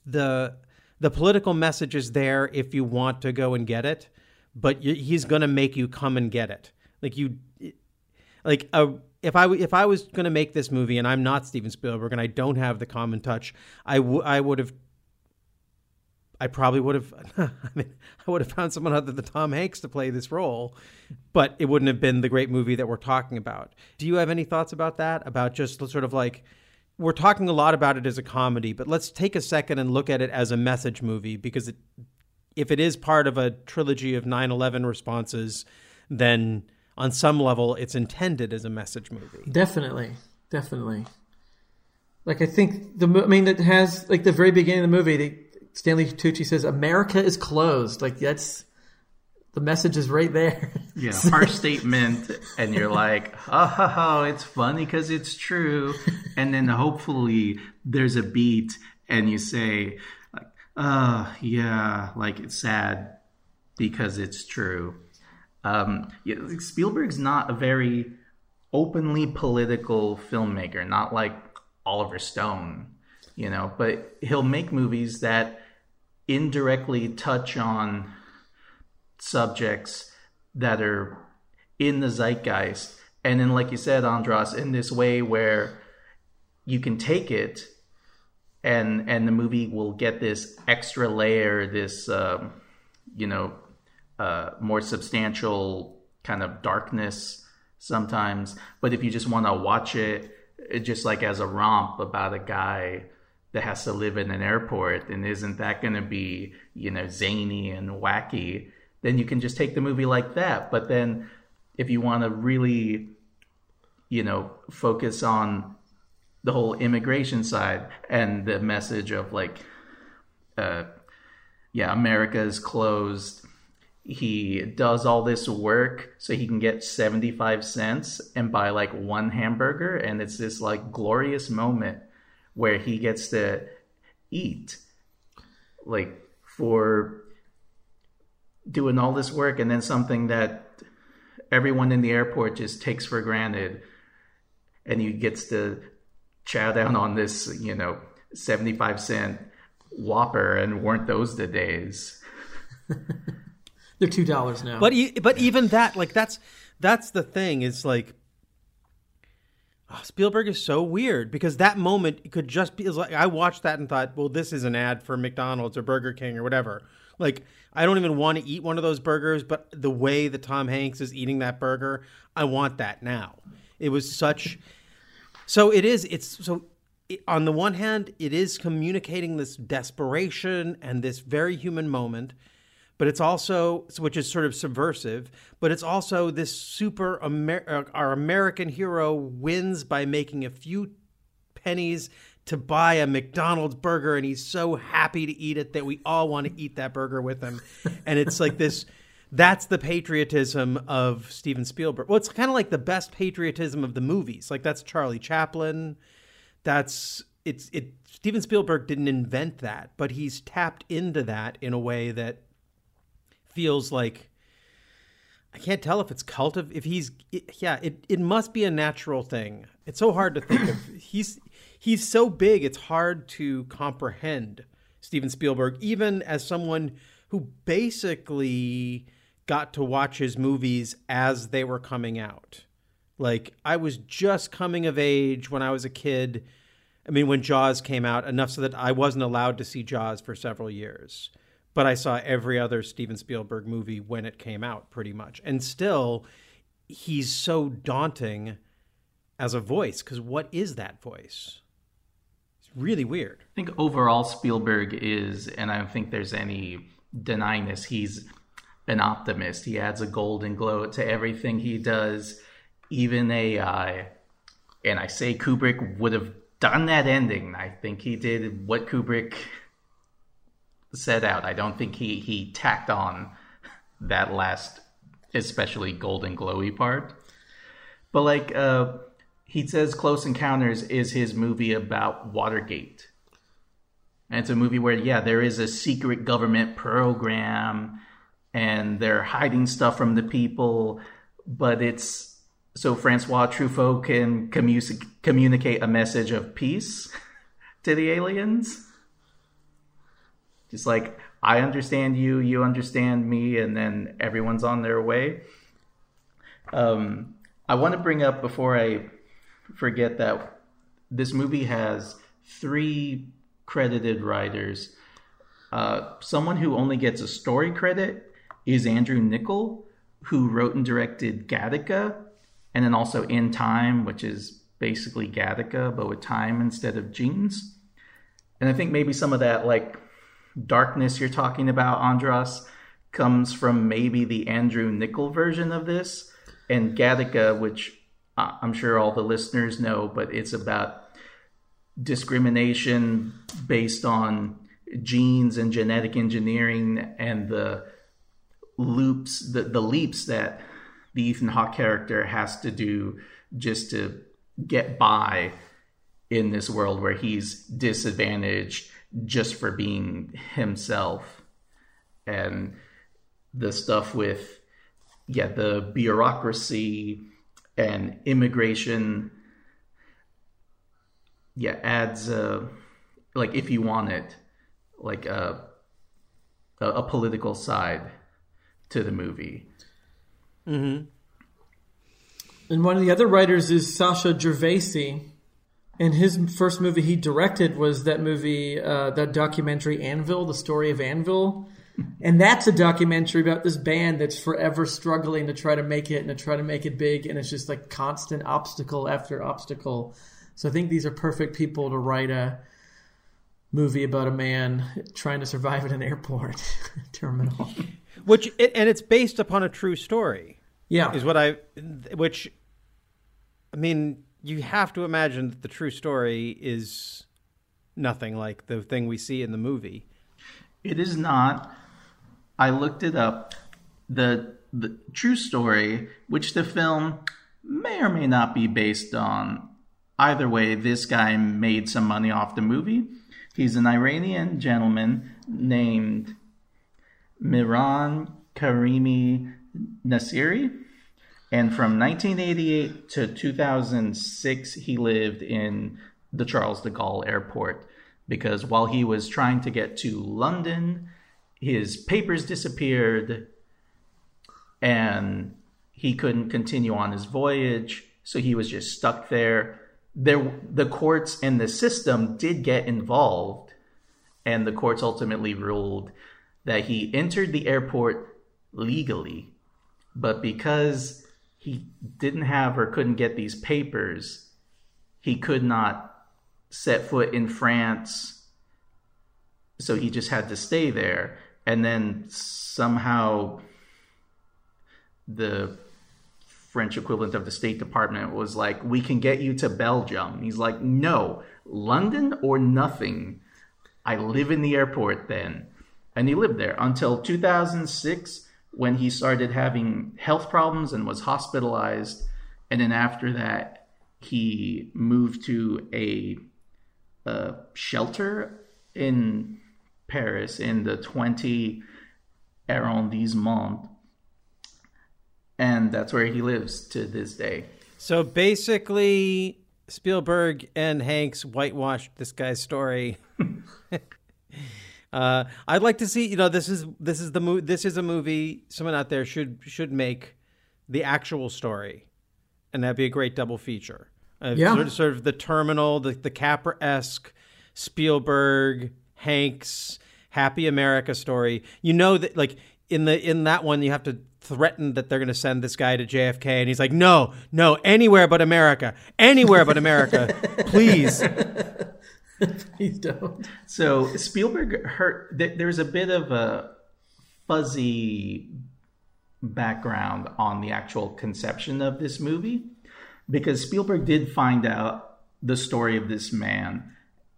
the, the political message is there if you want to go and get it, but you, he's going to make you come and get it. Like you, like a, if I if I was going to make this movie and I'm not Steven Spielberg and I don't have the common touch, I, would have I probably would have. I mean, I would have found someone other than Tom Hanks to play this role, but it wouldn't have been the great movie that we're talking about. Do you have any thoughts about that? About just sort of like we're talking a lot about it as a comedy, but let's take a second and look at it as a message movie because it, if it is part of a trilogy of 9/11 responses, then on some level it's intended as a message movie. Definitely, definitely. Like I think the I mean it has like the very beginning of the movie. They, Stanley Tucci says America is closed. Like that's the message is right there. Yeah, our statement, and you're like, oh, ha, ha, it's funny because it's true, and then hopefully there's a beat, and you say, like, oh yeah, like it's sad because it's true. Um, Spielberg's not a very openly political filmmaker, not like Oliver Stone, you know, but he'll make movies that indirectly touch on subjects that are in the zeitgeist. And then, like you said, Andras, in this way where you can take it and and the movie will get this extra layer this um, you know uh, more substantial kind of darkness sometimes. But if you just want to watch it it just like as a romp about a guy that has to live in an airport and isn't that going to be you know zany and wacky then you can just take the movie like that. But then if you want to really you know focus on the whole immigration side and the message of like uh yeah america is closed he does all this work so he can get 75 cents and buy like one hamburger. And it's this like glorious moment where he gets to eat like for doing all this work and then something that everyone in the airport just takes for granted. And he gets to chow down on this you know 75 cent whopper and weren't those the days They're two dollars now. But e- but even that, like that's that's the thing. Is like oh, Spielberg is so weird because that moment could just be like I watched that and thought, well, this is an ad for McDonald's or Burger King or whatever. Like I don't even want to eat one of those burgers, but the way that Tom Hanks is eating that burger, I want that now. It was such. So it is. It's so. On the one hand, it is communicating this desperation and this very human moment, but it's also which is sort of subversive. But it's also this super Amer- uh, our American hero wins by making a few pennies to buy a McDonald's burger, and he's so happy to eat it that we all want to eat that burger with him. And it's like this. That's the patriotism of Steven Spielberg. Well, it's kind of like the best patriotism of the movies. Like that's Charlie Chaplin. That's it's it. Steven Spielberg didn't invent that, but he's tapped into that in a way that feels like I can't tell if it's cultiv if he's yeah it it must be a natural thing. It's so hard to think of. He's he's so big it's hard to comprehend Steven Spielberg even as someone who basically got to watch his movies as they were coming out. Like I was just coming of age when I was a kid. I mean when Jaws came out enough so that I wasn't allowed to see Jaws for several years but I saw every other Steven Spielberg movie when it came out, pretty much. And still, he's so daunting as a voice because what is that voice? It's really weird. I think overall Spielberg is, and I don't think there's any denying this, he's an optimist. He adds a golden glow to everything he does, even AI. Uh, and I say Kubrick would have done that ending. I think he did what Kubrick set out. I don't think he he tacked on that last, especially golden glowy part. But like uh, he says, Close Encounters is his movie about Watergate, and it's a movie where yeah, there is a secret government program, and they're hiding stuff from the people, but it's so Francois Truffaut can commu- communicate a message of peace to the aliens just like I understand you, you understand me, and then everyone's on their way. Um, I want to bring up before I forget that this movie has three credited writers. Uh, someone who only gets a story credit is Andrew Niccol, who wrote and directed Gattaca, and then also In Time, which is basically Gattaca but with time instead of genes. And I think maybe some of that like darkness you're talking about, Andras, comes from maybe the Andrew Niccol version of this, and Gattaca, which uh, I'm sure all the listeners know, but it's about discrimination based on genes and genetic engineering and the loops, the, the leaps that the Ethan Hawke character has to do just to get by in this world where he's disadvantaged just for being himself. And the stuff with yeah the bureaucracy and immigration yeah adds uh like if you want it like a a, a political side to the movie. Mm-hmm. and one of the other writers is Sacha Gervasi And his first movie he directed was that movie, uh, that documentary Anvil, the story of Anvil. And that's a documentary about this band that's forever struggling to try to make it and to try to make it big. And it's just like constant obstacle after obstacle. So I think these are perfect people to write a movie about a man trying to survive at an airport terminal. Which and it's based upon a true story. Yeah. is what I. Which, I mean, you have to imagine that the true story is nothing like the thing we see in the movie. It is not. I looked it up. The the true story, which the film may or may not be based on. Either way, this guy made some money off the movie. He's an Iranian gentleman named Mehran Karimi Nasseri. And from 1988 to 2006, he lived in the Charles de Gaulle airport because while he was trying to get to London, his papers disappeared and he couldn't continue on his voyage. So he was just stuck there. There, the courts and the system did get involved, and the courts ultimately ruled that he entered the airport legally, but because he didn't have or couldn't get these papers, he could not set foot in France. So he just had to stay there. And then somehow the French equivalent of the State Department was like, we can get you to Belgium. He's like, no, London or nothing. I live in the airport then. And he lived there until 2006 when he started having health problems and was hospitalized. And then after that, he moved to a, a shelter in Paris in the 20 arrondissement. And that's where he lives to this day. So basically, Spielberg and Hanks whitewashed this guy's story. uh, I'd like to see. You know, this is this is the mo- This is a movie. Someone out there should should make the actual story, and that'd be a great double feature. Uh, Yeah. sort of, sort of the terminal, the the Capra esque Spielberg, Hanks, Happy America story. You know that like in the in that one you have to threaten that they're going to send this guy to JFK and he's like no no anywhere but America anywhere but America please Please don't. So Spielberg hurt. th- There's a bit of a fuzzy background on the actual conception of this movie because Spielberg did find out the story of this man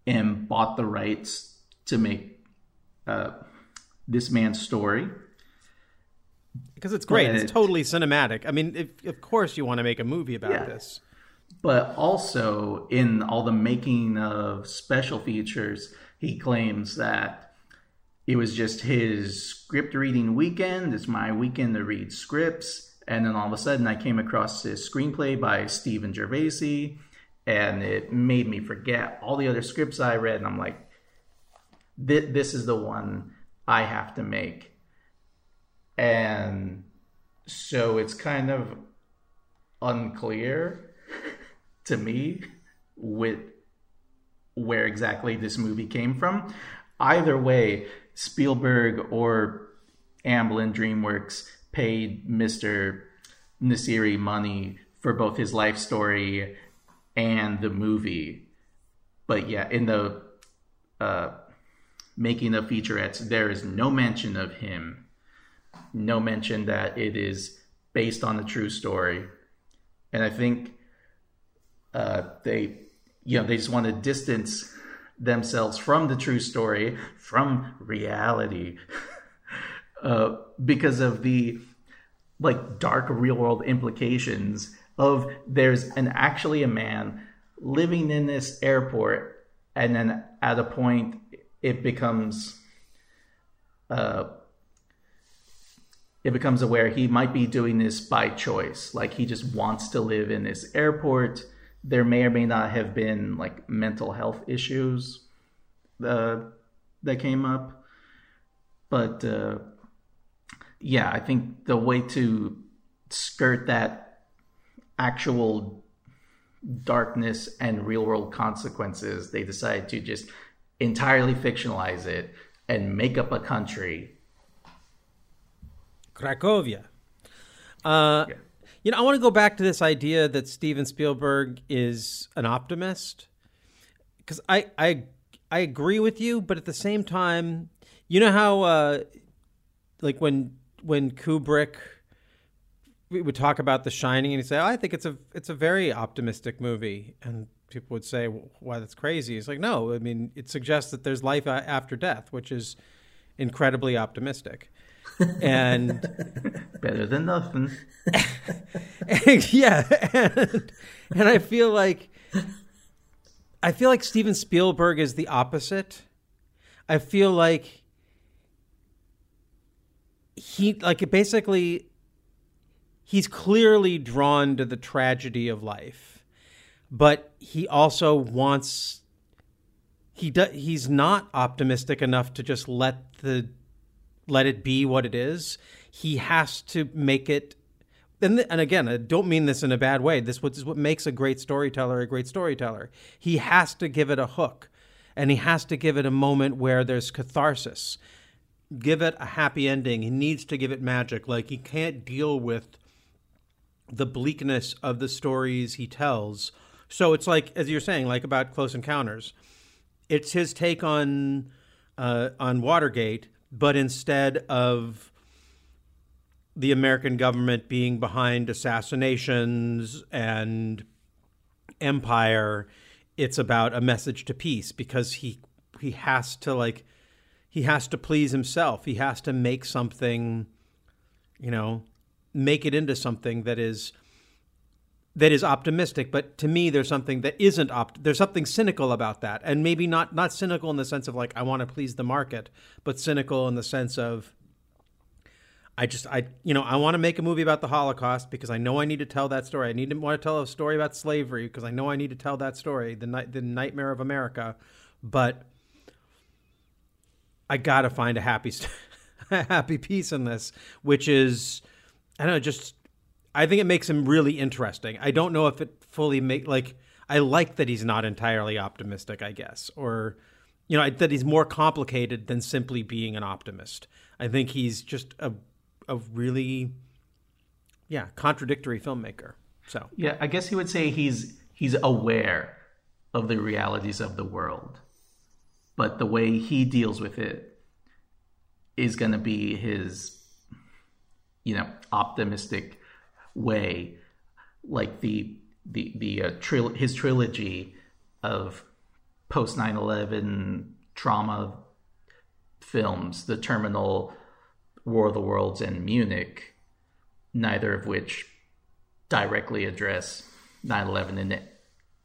and bought the rights to make uh, this man's story. because it's great But- it's totally cinematic I mean if, of course you want to make a movie about Yeah. this But also in all the making of special features, he claims that it was just his script reading weekend. It's my weekend to read scripts. And then all of a sudden, I came across this screenplay by Stephen Gervaisi, and it made me forget all the other scripts I read. And I'm like, "Thi- this is the one I have to make. And so it's kind of unclear to me with where exactly this movie came from. Either way, Spielberg or Amblin DreamWorks paid Mr. Nasseri money for both his life story and the movie. But yeah, in the uh, making of featurettes, there is no mention of him. No mention that it is based on a true story. And I think uh, they, you know, they just want to distance themselves from the true story, from reality, uh, because of the like dark real world implications of there's an actually a man living in this airport, and then at a point it becomes. Uh, it becomes aware he might be doing this by choice. Like he just wants to live in this airport. There may or may not have been like mental health issues uh, that came up. But uh, yeah, I think the way to skirt that actual darkness and real world consequences, they decided to just entirely fictionalize it and make up a country. Cracovia. Uh, You know, I want to go back to this idea that Steven Spielberg is an optimist because I, I I agree with you, but at the same time, you know how uh, like when when Kubrick would talk about The Shining and he'd say, oh, "I think it's a it's a very optimistic movie," and people would say, "Why that's crazy?" It's like, no, I mean, it suggests that there's life after death, which is incredibly optimistic. And better than nothing. yeah, and, and I feel like I feel like Steven Spielberg is the opposite. I feel like he like basically he's clearly drawn to the tragedy of life, but he also wants he does he's not optimistic enough to just let the let it be what it is. He has to make it and, and again, I don't mean this in a bad way. This is what makes a great storyteller a great storyteller. He has to give it a hook, and he has to give it a moment where there's catharsis. Give it a happy ending. He needs to give it magic. Like he can't deal with the bleakness of the stories he tells. So it's like, as you're saying, like about Close Encounters. It's his take on uh, on Watergate, but instead of the American government being behind assassinations and empire, it's about a message to peace because he he has to like he has to please himself. He has to make something, you know, make it into something that is that is optimistic but to me there's something that isn't opt there's something cynical about that and maybe not not cynical in the sense of like I want to please the market but cynical in the sense of I just I you know I want to make a movie about the Holocaust because I know I need to tell that story. I need to want to tell a story about slavery because I know I need to tell that story, the night the nightmare of America, but I got to find a happy a happy piece in this, which is I don't know, just I think it makes him really interesting. I don't know if it fully make like I like that he's not entirely optimistic, I guess, or you know that he's more complicated than simply being an optimist. I think he's just a a really yeah contradictory filmmaker. So yeah, I guess he would say he's he's aware of the realities of the world, but the way he deals with it is going to be his you know optimistic way, like the the the uh, his trilogy of post 9/11 trauma films, The Terminal War of the Worlds and Munich, neither of which directly address 9 11 in,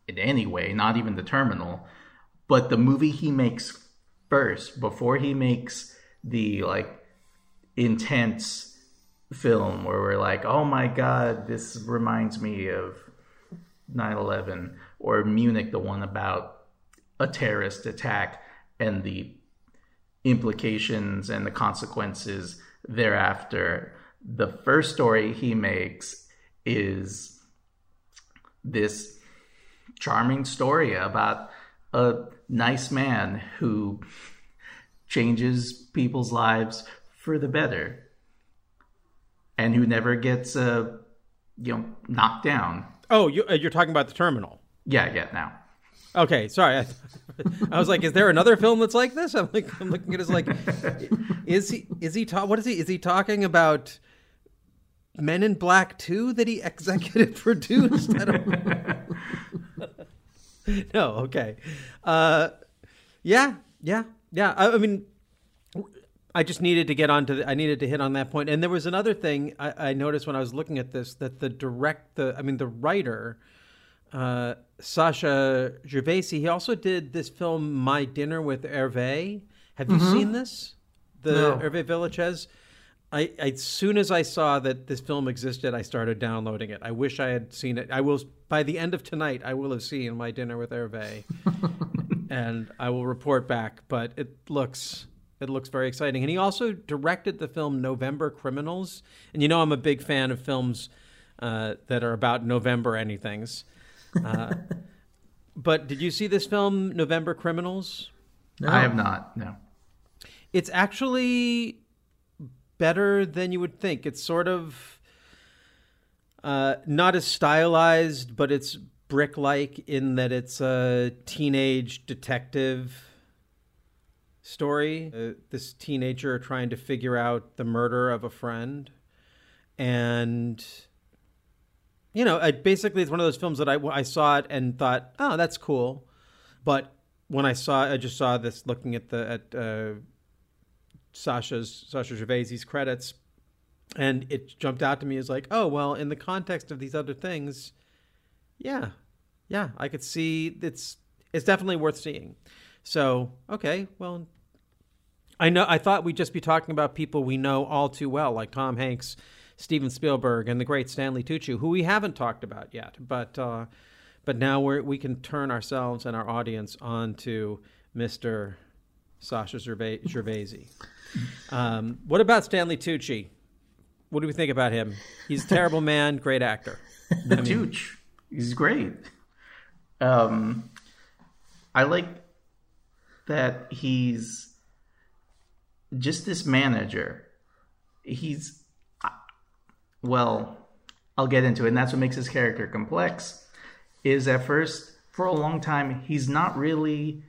in any way, not even the terminal. But the movie he makes first, before he makes the like intense film where we're like, oh my god, this reminds me of 9 11, or Munich, the one about a terrorist attack and the implications and the consequences thereafter. The first story he makes is this charming story about a nice man who changes people's lives for the better and who never gets uh, you know knocked down. Oh, you, uh, you're talking about the terminal. Yeah, yeah. Now, Okay, sorry. I, I, was like, is there another film that's like this? I'm like, I'm looking at his like, is he is he ta- what is he is he talking about? Men in Black 2 that he executive produced? I don't no, okay. Uh, yeah, yeah, yeah. I, I, mean, I just needed to get onto. The, I needed to hit on that point. And there was another thing I, I noticed when I was looking at this that the direct, the I mean, the writer uh, Sacha Gervasi. He also did this film, My Dinner with Hervé. Have you mm-hmm. seen this? The no. Hervé Villechaize? I, as soon as I saw that this film existed, I started downloading it. I wish I had seen it. I will by the end of tonight. I will have seen my dinner with Hervé, and I will report back. But it looks it looks very exciting. And he also directed the film November Criminals. And you know I'm a big fan of films uh, that are about November anything's. Uh, but did you see this film, November Criminals? No. I have not. No. It's actually better than you would think. It's sort of uh, not as stylized, but it's brick like in that it's a teenage detective story. Uh, this teenager trying to figure out the murder of a friend. And, you know, I, basically it's one of those films that I, I saw it and thought, oh, that's cool. But when I saw, I just saw this looking at the, at, uh, Sacha's Sacha Gervais's credits, and it jumped out to me as like, oh well, in the context of these other things, yeah, yeah, I could see it's it's definitely worth seeing. So okay, well, I know I thought we'd just be talking about people we know all too well, like Tom Hanks, Steven Spielberg, and the great Stanley Tucci, who we haven't talked about yet, but uh, but now we we can turn ourselves and our audience on to Mister Sacha Gervais- Gervaisi. Um, what about Stanley Tucci? What do we think about him? He's a terrible man, great actor. The Tucci, he's great. Um, I like that he's just this manager. He's well, I'll get into it, and that's what makes his character complex. Is at first, for a long time, he's not really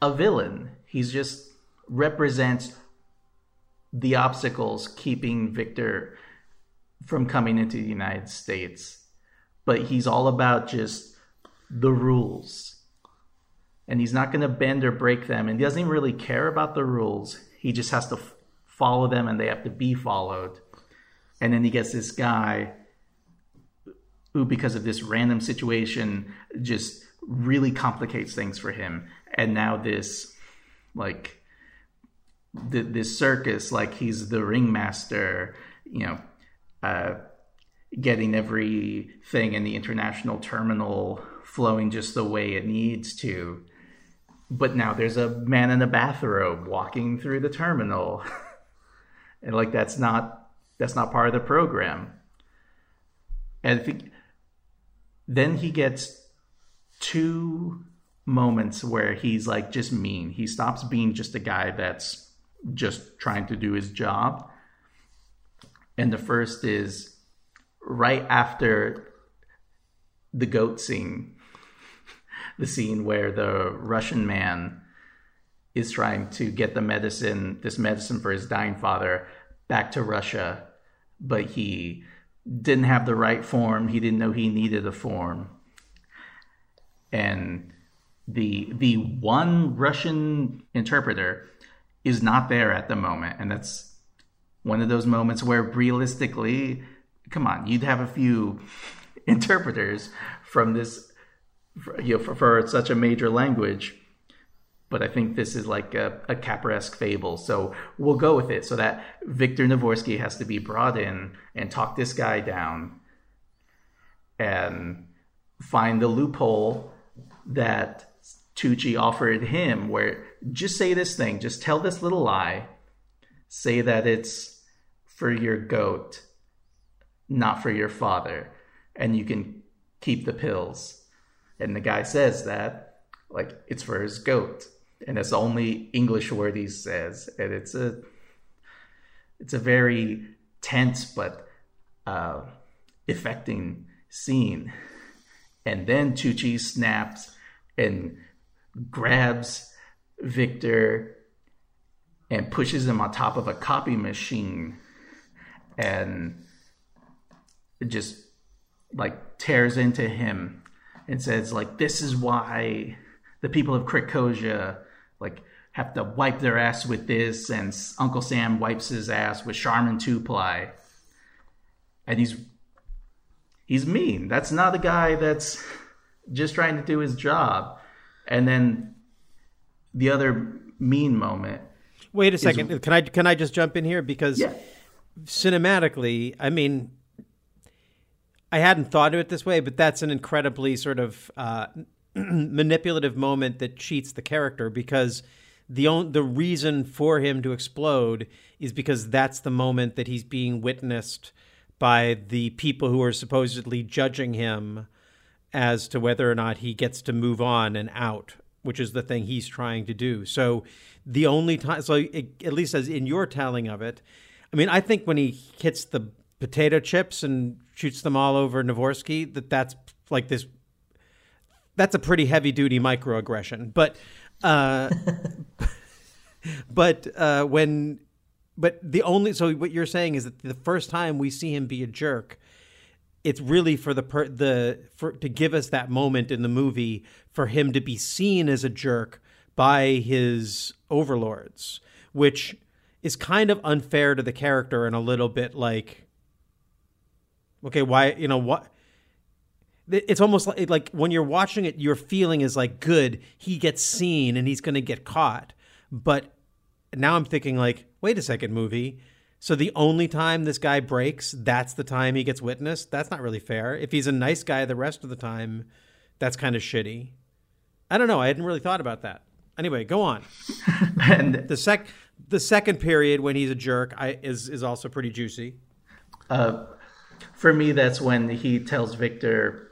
a villain. He's just represents the obstacles keeping Viktor from coming into the United States. But he's all about just the rules. And he's not going to bend or break them. And he doesn't even really care about the rules. He just has to f- follow them and they have to be followed. And then he gets this guy who, because of this random situation, just really complicates things for him. And now this, like, th- this circus like he's the ringmaster, you know, uh, getting everything in the international terminal flowing just the way it needs to. But now there's a man in a bathrobe walking through the terminal. and like that's not that's not part of the program. And then he gets two moments where he's like just mean. He stops being just a guy that's just trying to do his job. And the first is right after the goat scene, the scene where the Russian man is trying to get the medicine, this medicine for his dying father, back to Russia, but he didn't have the right form. He didn't know he needed a form. And the the one Russian interpreter is not there at the moment. And that's one of those moments where realistically, come on, you'd have a few interpreters from this, you know, for, for such a major language. But I think this is like a, a Capra-esque fable. So we'll go with it. So that Viktor Navorski has to be brought in and talk this guy down and find the loophole that Tucci offered him, where just say this thing, just tell this little lie, say that it's for your goat, not for your father, and you can keep the pills. And the guy says that, like, it's for his goat. And it's the only English word he says. And it's a it's a very tense but uh, affecting scene. And then Tucci snaps and grabs Viktor and pushes him on top of a copy machine and just like tears into him and says like this is why the people of Krakozhia like have to wipe their ass with this and Uncle Sam wipes his ass with Charmin two ply and he's he's mean that's not a guy that's just trying to do his job and then the other mean moment. Wait a second. Is, can I can I just jump in here because yeah. cinematically, I mean, I hadn't thought of it this way, but that's an incredibly sort of uh, manipulative moment that cheats the character because the on, the reason for him to explode is because that's the moment that he's being witnessed by the people who are supposedly judging him as to whether or not he gets to move on and out, which is the thing he's trying to do. So the only time, so it, at least as in your telling of it, I mean, I think when he hits the potato chips and shoots them all over Navorski, that that's like this. That's a pretty heavy duty microaggression, but, uh, but uh, when, but the only so what you're saying is that the first time we see him be a jerk, it's really for the per, the for to give us that moment in the movie for him to be seen as a jerk by his overlords, which is kind of unfair to the character and a little bit like okay, why you know what it's almost like like when you're watching it your feeling is like good, he gets seen and he's going to get caught. But now I'm thinking like, wait a second, movie. So the only time this guy breaks, that's the time he gets witnessed. That's not really fair. If he's a nice guy the rest of the time, that's kind of shitty. I don't know. I hadn't really thought about that. Anyway, go on. and the sec the second period when he's a jerk I, is is also pretty juicy. Uh, for me, that's when he tells Viktor,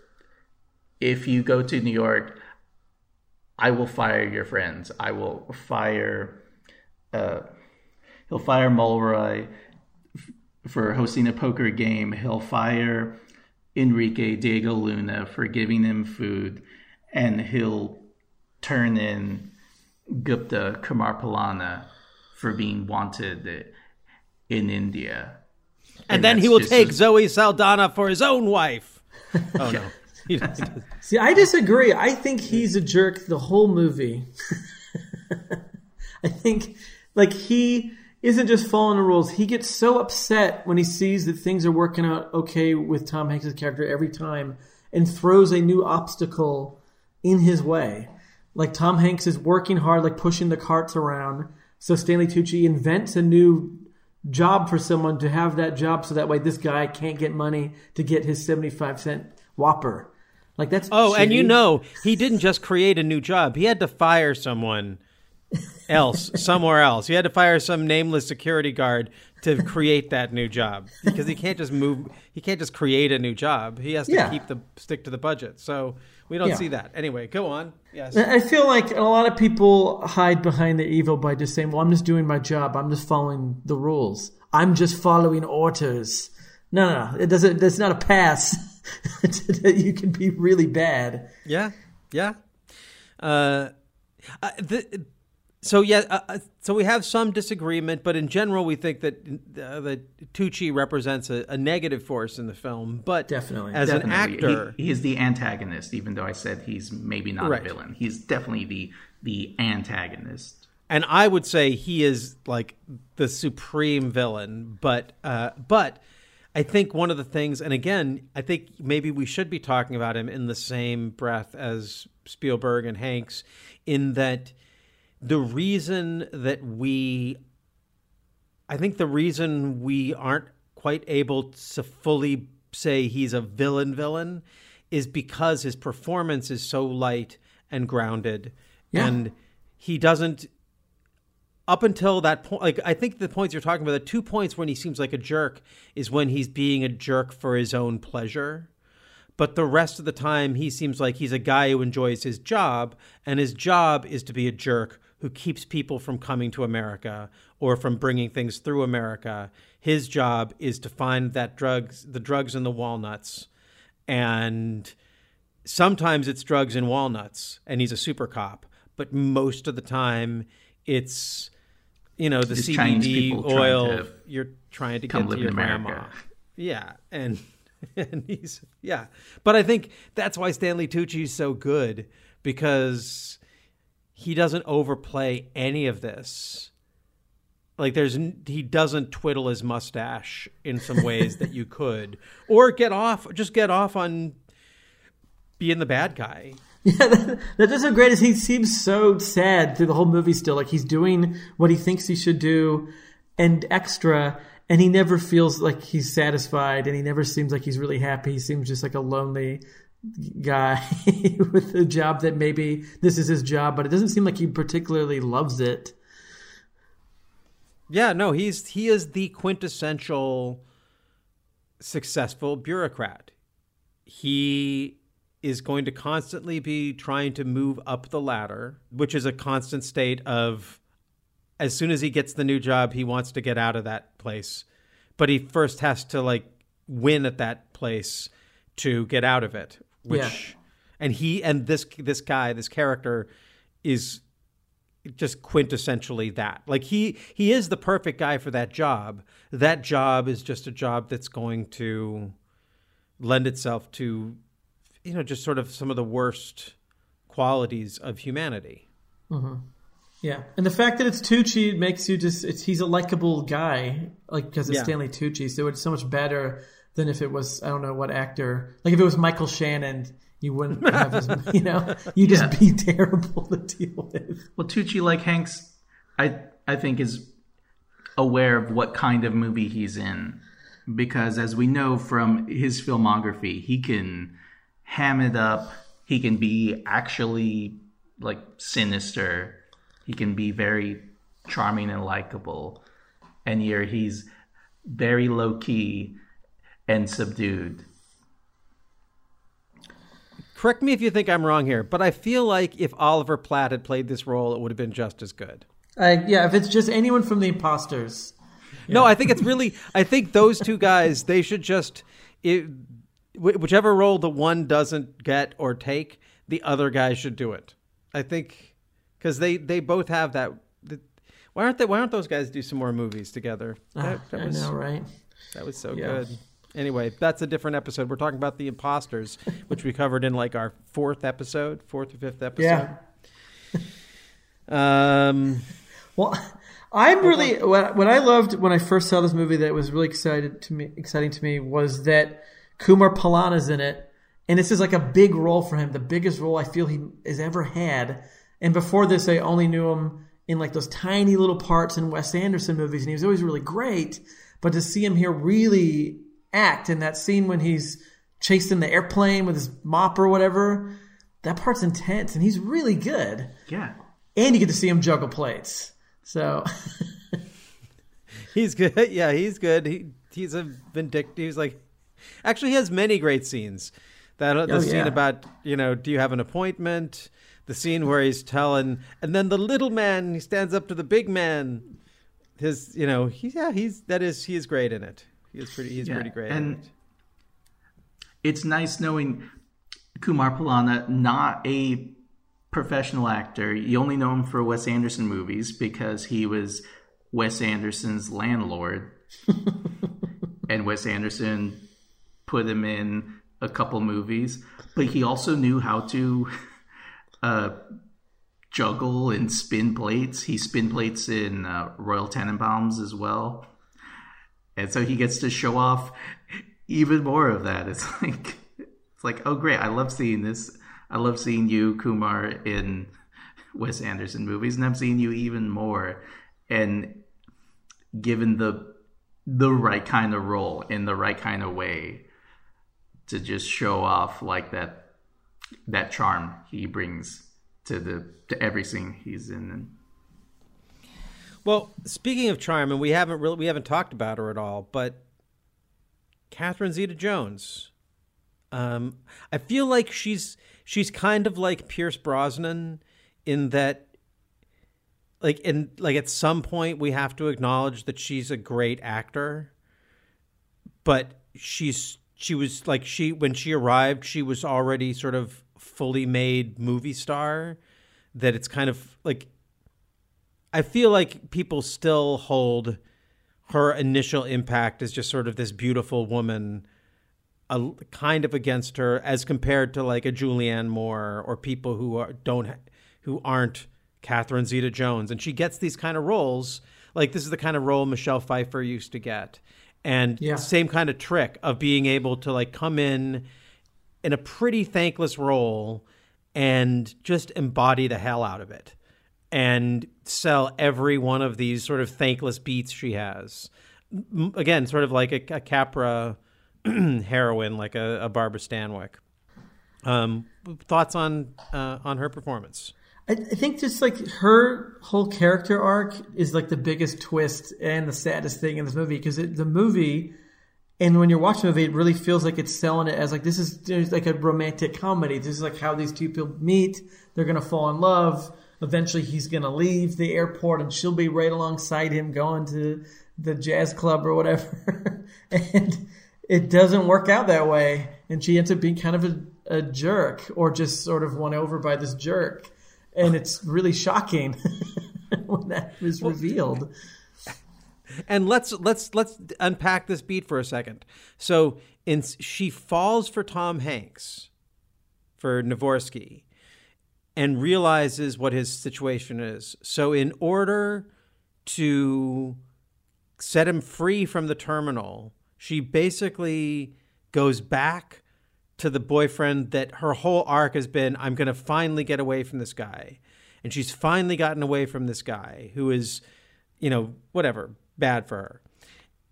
"If you go to New York, I will fire your friends. I will fire." Uh, he'll fire Mulroy f- for hosting a poker game. He'll fire Enrique Diego Luna for giving him food, and he'll turn in Gupta Kumar Pallana for being wanted in India. And, and then he will take a... Zoe Saldana for his own wife. Oh no. See, I disagree. I think he's a jerk the whole movie. I think like he isn't just following the rules. He gets so upset when he sees that things are working out okay with Tom Hanks' character every time and throws a new obstacle in his way. Like Tom Hanks is working hard, like pushing the carts around. So Stanley Tucci invents a new job for someone to have that job so that way this guy can't get money to get his 75 cent Whopper. Like that's Oh, shitty. and you know, he didn't just create a new job. He had to fire someone else somewhere else. He had to fire some nameless security guard to create that new job because he can't just move he can't just create a new job. He has to Yeah. keep the stick to the budget. So we don't Yeah. see that. Anyway, go on. Yes. I feel like a lot of people hide behind the evil by just saying, "Well, I'm just doing my job. I'm just following the rules. I'm just following orders." No, no, no. It doesn't. That's not a pass. that you can be really bad. Yeah, yeah. Uh, uh, the, so yeah, uh, uh, so we have some disagreement, but in general, we think that uh, that Tucci represents a, a negative force in the film. But definitely, as Definitely. an actor, he, he's the antagonist. Even though I said he's maybe not Right. a villain, he's definitely the the antagonist. and I would say he is like the supreme villain. But uh, but I think one of the things, and again, I think maybe we should be talking about him in the same breath as Spielberg and Hanks, in that the reason that we, I think the reason we aren't quite able to fully say he's a villain villain is because his performance is so light and grounded Yeah. and he doesn't up until that point like i think the points you're talking about the two points when he seems like a jerk is when he's being a jerk for his own pleasure but the rest of the time he seems like he's a guy who enjoys his job and his job is to be a jerk who keeps people from coming to america or from bringing things through america his job is to find that drugs the drugs in the walnuts. And sometimes it's drugs and walnuts and he's a super cop. But most of the time it's you know the Chinese CBD people trying oil you're trying to get to your America. grandma yeah and and he's yeah. But I think that's why Stanley Tucci's so good because he doesn't overplay any of this like there's he doesn't twiddle his mustache in some ways that you could or get off just get off on being the bad guy Yeah, that, that's just so great. Is he seems so sad through the whole movie. Still, like he's doing what he thinks he should do, and extra, and he never feels like he's satisfied, and he never seems like he's really happy. He seems just like a lonely guy with a job that maybe this is his job, but it doesn't seem like he particularly loves it. Yeah, no, he's he is the quintessential successful bureaucrat. He is going to constantly be trying to move up the ladder, which is a constant state of as soon as he gets the new job, he wants to get out of that place. But he first has to like win at that place to get out of it. Which Yeah. and he and this this guy, this character is just quintessentially that. Like he he is the perfect guy for that job. That job is just a job that's going to lend itself to you know just sort of some of the worst qualities of humanity. hmm Yeah, and the fact that it's Tucci makes you just it's he's a likable guy, like because it's Yeah. Stanley Tucci, so it's so much better than if it was I don't know what actor. Like if it was Michael Shannon, you wouldn't have his, you know, you just Yeah. be terrible to deal with. Well, Tucci, like Hanks, I I think is aware of what kind of movie he's in, because as we know from his filmography, he can ham it up. He can be actually like sinister. He can be very charming and likable, and here he's very low key and subdued. Correct me if you think I'm wrong here, but I feel like if Oliver Platt had played this role, it would have been just as good. I, yeah, if it's just anyone from the imposters, No, I think it's really. I think those two guys they should just, it, whichever role the one doesn't get or take, the other guy should do it. I think because they they both have that. The, why aren't they? Why aren't those guys do some more movies together? Ah, I know, right? That was so Yeah. good. Anyway, that's a different episode. We're talking about the imposters, which we covered in like our fourth episode, fourth or fifth episode. Yeah. Um. Well, I'm really what what I loved when I first saw this movie that was really excited to me exciting to me was that Kumar Pallana's in it, and this is like a big role for him, the biggest role I feel he has ever had. And before this, I only knew him in like those tiny little parts in Wes Anderson movies, and he was always really great. But to see him here really act in that scene when he's chased in the airplane with his mop or whatever, that part's intense, and he's really good Yeah. and you get to see him juggle plates. So He's good. Yeah, he's good. He he's a vindictive. He's like, actually, he has many great scenes. That the Oh, scene yeah. about you know, do you have an appointment? The scene where he's telling, and then the little man he stands up to the big man. His, you know, he, yeah, he's that is he is great in it. He is pretty. He's Yeah, pretty great. And it. it's nice knowing Kumar Pallana, not a professional actor. You only know him for Wes Anderson movies because he was Wes Anderson's landlord. and Wes Anderson put him in a couple movies, but he also knew how to uh, juggle and spin plates. He spin plates in uh, Royal Tenenbaums as well. And so he gets to show off even more of that. It's like it's like, oh great, I love seeing this. I love seeing you, Kumar, in Wes Anderson movies, and I'm seeing you even more. And given the the right kind of role in the right kind of way to just show off like that that charm he brings to the to every scene he's in. And Well, speaking of charm, and we haven't really we haven't talked about her at all, but Catherine Zeta-Jones. Um, I feel like she's she's kind of like Pierce Brosnan in that, like in like at some point we have to acknowledge that she's a great actor, but she's she was like she when she arrived she was already sort of fully made movie star. That it's kind of like I feel like people still hold her initial impact as just sort of this beautiful woman, a, kind of against her as compared to like a Julianne Moore or people who are, don't who aren't Catherine Zeta-Jones, and she gets these kind of roles. Like this is the kind of role Michelle Pfeiffer used to get, and Yeah. same kind of trick of being able to like come in in a pretty thankless role and just embody the hell out of it and sell every one of these sort of thankless beats she has. Again, sort of like a, a Capra heroine, like a, a Barbara Stanwyck. Um, thoughts on uh, on her performance? I, I think just like her whole character arc is like the biggest twist and the saddest thing in this movie because the movie And when you're watching the movie, it really feels like it's selling it as like this is like a romantic comedy. This is like how these two people meet. They're gonna fall in love. Eventually, he's gonna leave the airport, and she'll be right alongside him going to the jazz club or whatever. and it doesn't work out that way, and she ends up being kind of a, a jerk, or just sort of won over by this jerk. And it's really shocking when that is revealed. And let's let's let's unpack this beat for a second. So, in she falls for Tom Hanks, for Navorski, and realizes what his situation is. So, in order to set him free from the terminal, she basically goes back to the boyfriend that her whole arc has been I'm going to finally get away from this guy. And she's finally gotten away from this guy who is, you know, whatever, bad for her.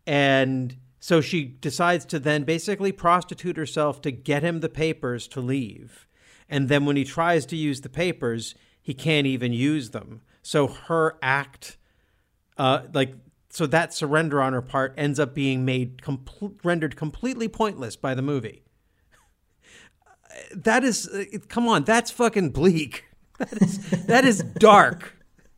And so she decides to then basically prostitute herself to get him the papers to leave. And then when he tries to use the papers, he can't even use them. So her act, uh, like, so that surrender on her part ends up being made rendered completely pointless by the movie. That is, uh, come on, that's fucking bleak. That is that is dark.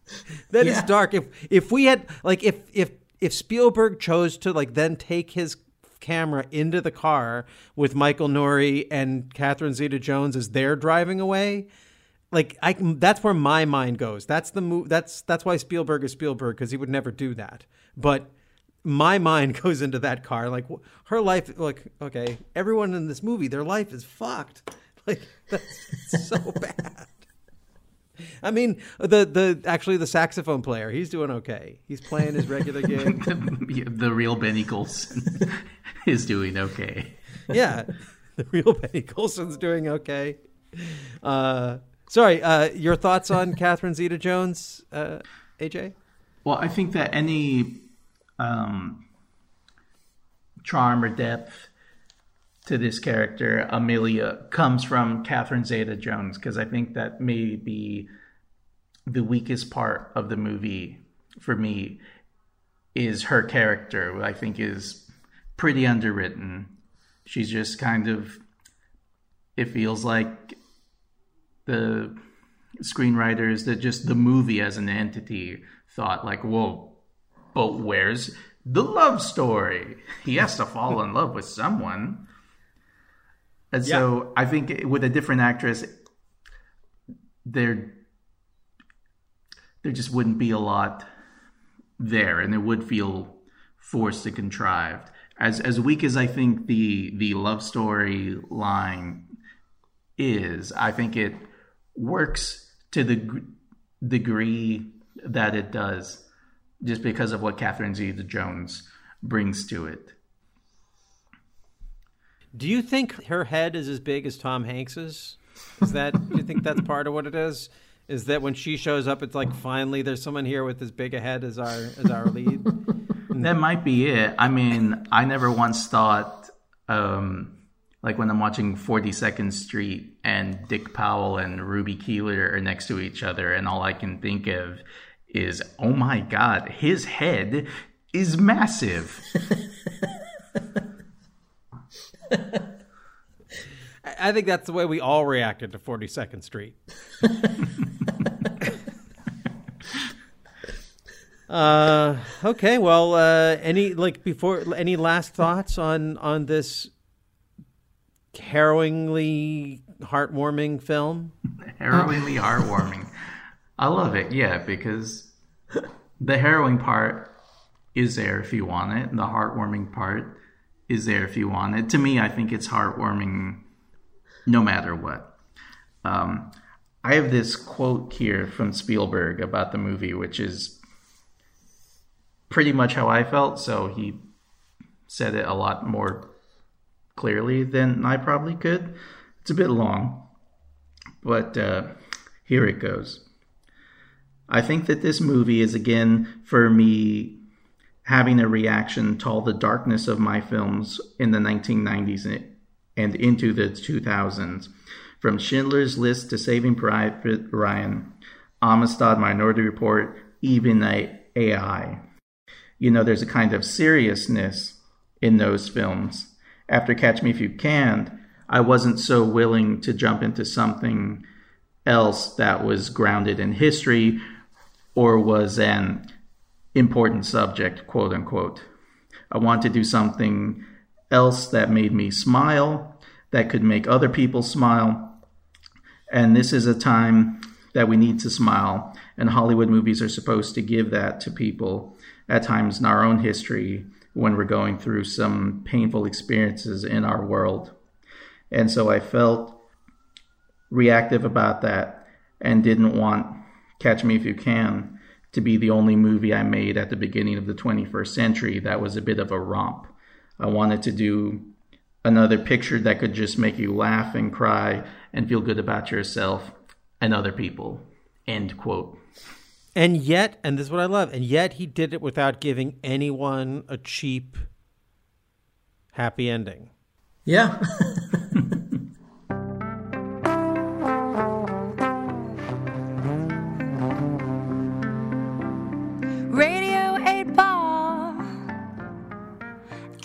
That is Yeah. dark. If if we had like if if if Spielberg chose to like then take his camera into the car with Michael Nouri and Catherine Zeta-Jones as they're driving away, like I that's where my mind goes. That's the move. That's that's why Spielberg is Spielberg because he would never do that. But my mind goes into that car. Like her life. Like okay, everyone in this movie, their life is fucked. Like that's so bad. I mean, the the actually the saxophone player, he's doing okay. He's playing his regular gig. the real Benny Golson is doing okay. yeah, the real Benny Golson's doing okay. Uh, sorry, uh, your thoughts on Catherine Zeta-Jones, uh, AJ? Well, I think that any um, charm or depth to this character, Amelia, comes from Catherine Zeta Jones, because I think that may be the weakest part of the movie for me is her character, I think is pretty underwritten. She's just kind of, it feels like the screenwriters that just the movie as an entity thought like, whoa, but where's the love story? He has to fall in love with someone. And so I think with a different actress, there there just wouldn't be a lot there, and it would feel forced and contrived. As as weak as I think the the love story line is, I think it works to the gr- degree that it does, just because of what Catherine Zeta-Jones brings to it. Do you think her head is as big as Tom Hanks's? Is that do you think that's part of what it is? Is that when she shows up, it's like finally there's someone here with as big a head as our as our lead? That might be it. I mean, I never once thought, um, like when I'm watching 42nd Street and Dick Powell and Ruby Keeler are next to each other, and all I can think of is, oh my God, his head is massive. I think that's the way we all reacted to 42nd Street. uh, okay, well, uh, any like before any last thoughts on on this harrowingly heartwarming film? Harrowingly heartwarming. I love it, yeah, because the harrowing part is there if you want it, and the heartwarming part is there if you want it. To me, I think it's heartwarming no matter what. Um, I have this quote here from Spielberg about the movie, which is pretty much how I felt. So he said it a lot more clearly than I probably could. It's a bit long, but uh, here it goes. I think that this movie is again for me having a reaction to all the darkness of my films in the 1990s and into the 2000s. From Schindler's List to Saving Private Ryan, Amistad, Minority Report, even AI. You know, there's a kind of seriousness in those films. After Catch Me If You Can, I wasn't so willing to jump into something else that was grounded in history or was an important subject, quote unquote. I want to do something else that made me smile, that could make other people smile. And this is a time that we need to smile, and Hollywood movies are supposed to give that to people at times in our own history when we're going through some painful experiences in our world. And so I felt reactive about that and didn't want Catch Me If You Can to be the only movie I made at the beginning of the 21st century that was a bit of a romp. I wanted to do another picture that could just make you laugh and cry and feel good about yourself and other people. End quote. And yet, and this is what I love, and yet he did it without giving anyone a cheap happy ending. Yeah.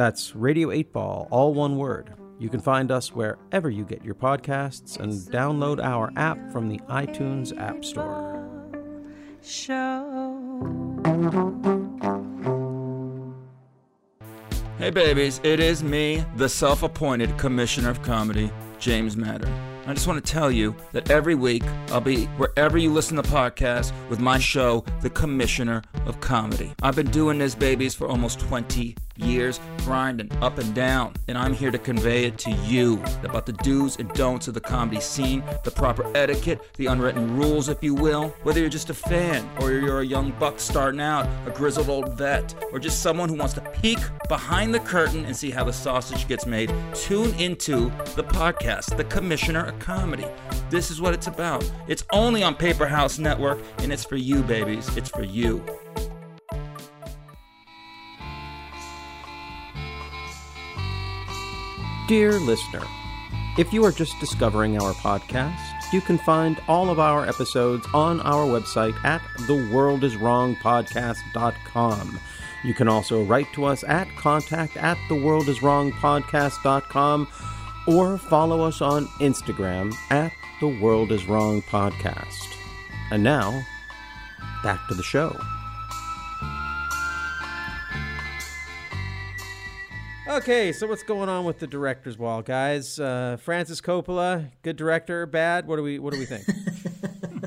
That's Radio 8 Ball, all one word. You can find us wherever you get your podcasts and download our app from the iTunes App Store. Show. Hey, babies, it is me, the self appointed Commissioner of Comedy, James Madden. I just want to tell you that every week I'll be wherever you listen to podcasts with my show, The Commissioner of Comedy. I've been doing this, babies, for almost 20 years, grinding up and down, and I'm here to convey it to you about the do's and don'ts of the comedy scene, the proper etiquette, the unwritten rules, if you will. Whether you're just a fan, or you're a young buck starting out, a grizzled old vet, or just someone who wants to peek behind the curtain and see how the sausage gets made, tune into the podcast, The Commissioner of Comedy. This is what it's about. It's only on Paper House Network, and it's for you, babies. It's for you. Dear listener, if you are just discovering our podcast, you can find all of our episodes on our website at theworldiswrongpodcast.com. You can also write to us at contact at theworldiswrongpodcast.com or follow us on Instagram at The World Is Wrong Podcast. And now, back to the show. Okay, so what's going on with the director's wall, guys? Uh, Francis Coppola, good director, bad? What do we What do we think?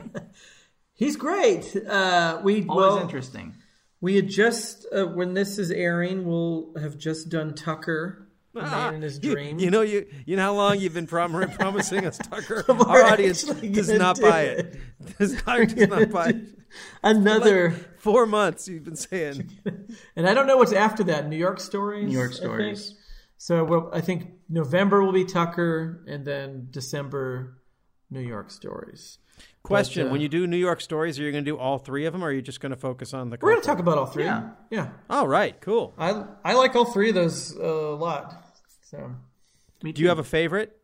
He's great. Uh, we Always well, interesting. We had just uh, when this is airing, we'll have just done Tucker, the Man in His You- Dream. You, know, you you know how long you've been prom- promising us Tucker. We're Our audience actually does not do buy it. it. Does, does not buy it. Another Like four months you've been saying. And I don't know what's after that. New York Stories. New York I Stories. think. So well, I think November will be Tucker, and then December, New York Stories. Question: But, uh, When you do New York stories, are you going to do all three of them, or are you just going to focus on the? We're going to talk about all three. Yeah. yeah. All right, cool. I I like all three of those uh, a lot. So Me Do you have a favorite?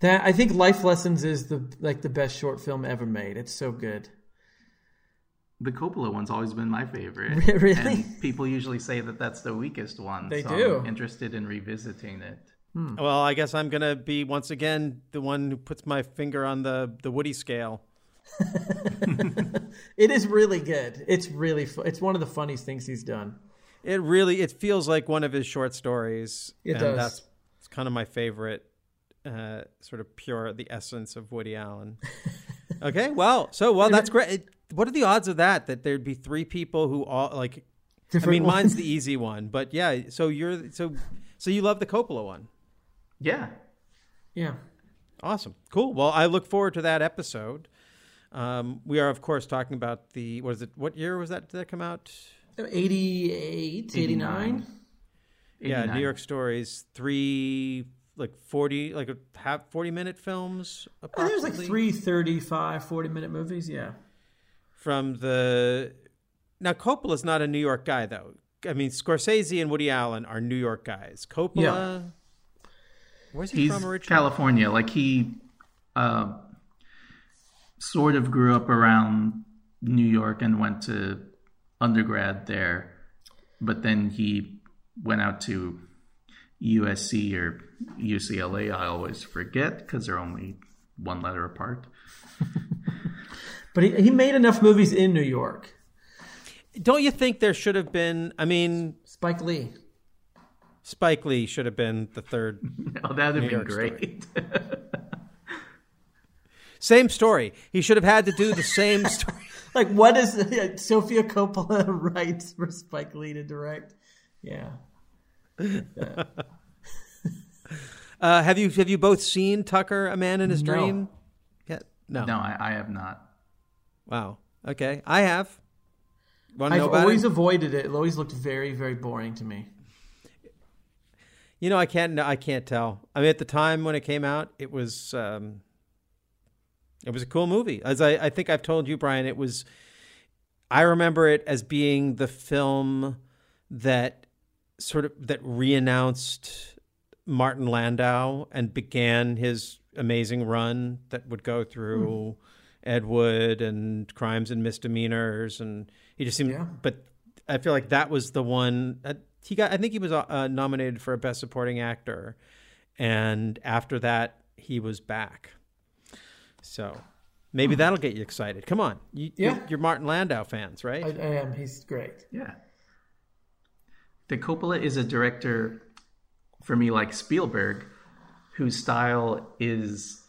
that I think Life Lessons is the like the best short film ever made. It's so good. The Coppola one's always been my favorite. Really? And people usually say that that's the weakest one. They so do. I'm interested in revisiting it. Hmm. Well, I guess I'm going to be once again the one who puts my finger on the the Woody scale. It is really good. It's really fu- it's one of the funniest things he's done. It really it feels like one of his short stories. It and does. That's it's kind of my favorite, uh, sort of pure the essence of Woody Allen. okay, well, so well that's great. It- what are the odds of that? That there'd be three people who all like. I mean, ones. mine's the easy one, but yeah. So you're so so you love the Coppola one. Yeah. Yeah. Awesome. Cool. Well, I look forward to that episode. Um, we are, of course, talking about the what is it? What year was that? Did that come out? 88, 89. Yeah, New York Stories, three like forty, like a half forty minute films. I There's like approximately, three 35, 40 minute movies. Yeah. from the. Now Coppola's not a New York guy though. I mean, Scorsese and Woody Allen are New York guys. Coppola, Yeah. where's he He's from originally? California. Like he uh, sort of grew up around New York and went to undergrad there, but then he went out to USC or UCLA. I always forget because they're only one letter apart. But he, he made enough movies in New York. Don't you think there should have been? I mean, Spike Lee. Spike Lee should have been the third. Oh, that'd have been York story. great. Same story. He should have had to do the same story. Like, what is Sofia Coppola writes for Spike Lee to direct? Yeah. Uh, have you have you both seen Tucker, A Man in His No. Dream? Yeah, no. No, I, I have not. Wow. Okay, I have. Want to I've know about always it? avoided it. It always looked very, very boring to me. You know, I can't. I can't tell. I mean, at the time when it came out, it was um, it was a cool movie. As I, I think I've told you, Bryan, it was. I remember it as being the film that sort of that reannounced Martin Landau and began his amazing run that would go through Ed Wood and Crimes and Misdemeanors, and he just seemed. Yeah. But I feel like that was the one. Uh, he got. I think he was uh, nominated for a Best Supporting Actor, and after that, he was back. So maybe that'll get you excited. Come on, you, Yeah. you're, you're Martin Landau fans, right? I, I am. He's great. Yeah. The Coppola is a director for me like Spielberg, whose style is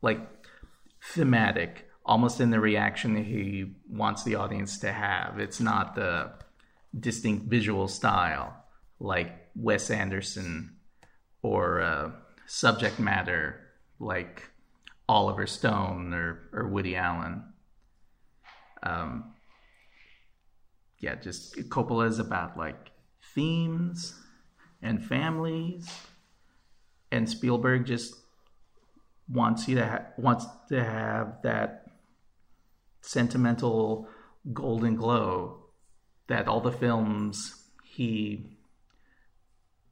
like thematic, almost in the reaction that he wants the audience to have. It's not the distinct visual style like Wes Anderson or uh, subject matter like Oliver Stone or, or Woody Allen. Um, yeah, just Coppola is about like themes and families, and Spielberg just wants you to ha- wants to have that sentimental golden glow that all the films he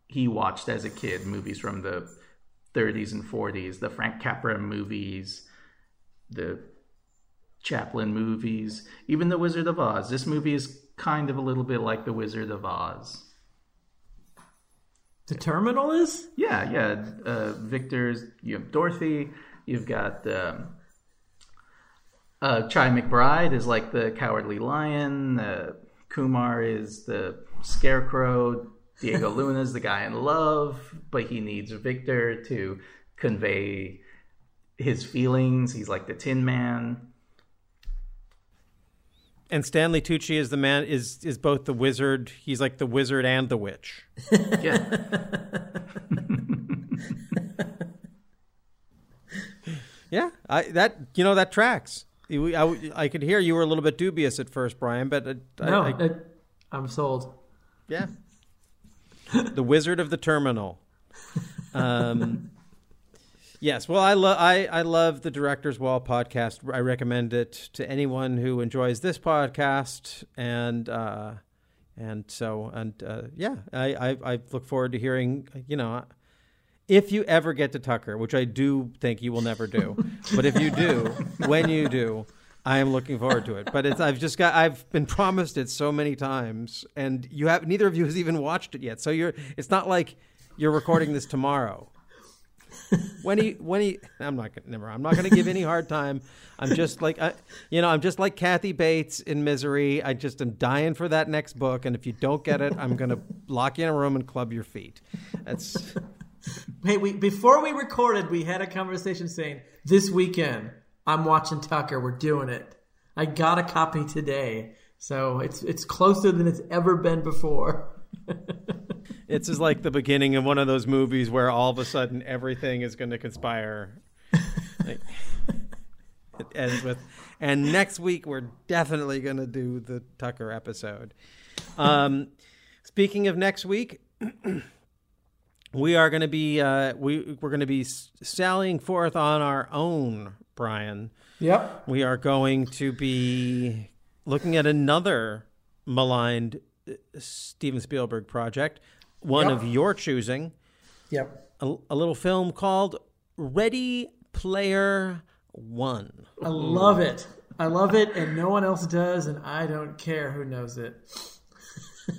he watched as a kid, movies from the 30s and 40s, the Frank Capra movies, the Chaplin movies, even The Wizard of Oz. This movie is kind of a little bit like The Wizard of Oz. The Terminal is? Yeah, yeah. Uh, Viktor's, you have Dorothy, you've got um, uh, Chi McBride is like the Cowardly Lion, uh, Kumar is the Scarecrow, Diego Luna is the guy in love, but he needs Victor to convey his feelings. He's like the Tin Man. And Stanley Tucci is the man is is both the wizard. He's like the wizard and the witch. Yeah. Yeah, I that you know that tracks. You- I, I could hear you were a little bit dubious at first, Bryan, but I, No, I, I, I'm sold. yeah, the Wizard of the Terminal. Um, yes, well, I love I, I love the Director's Wall podcast. I recommend it to anyone who enjoys this podcast, and uh, and so and uh, yeah, I, I I look forward to hearing you know. If you ever get to Tucker, which I do think you will never do, but if you do, when you do, I am looking forward to it. But it's I've just got I've been promised it so many times, and you have neither of you has even watched it yet. So you're it's not like you're recording this tomorrow. When he when he I'm not gonna never I'm not gonna give any hard time. I'm just like I, you know I'm just like Kathy Bates in Misery. I just am dying for that next book, and if you don't get it, I'm gonna lock you in a room and club your feet. That's Hey, we before we recorded, we had a conversation saying this weekend I'm watching Tucker. We're doing it. I got a copy today, so it's it's closer than it's ever been before. It's just like the beginning of one of those movies where all of a sudden everything is going to conspire. Like, it ends with, and next week we're definitely going to do the Tucker episode. Um, speaking of next week, we are going to be uh, we we're going to be sallying forth on our own, Bryan. Yep. We are going to be looking at another maligned Steven Spielberg project, one Yep. of your choosing. Yep. A, a little film called Ready Player One. I love it. I love it, and no one else does, and I don't care who knows it.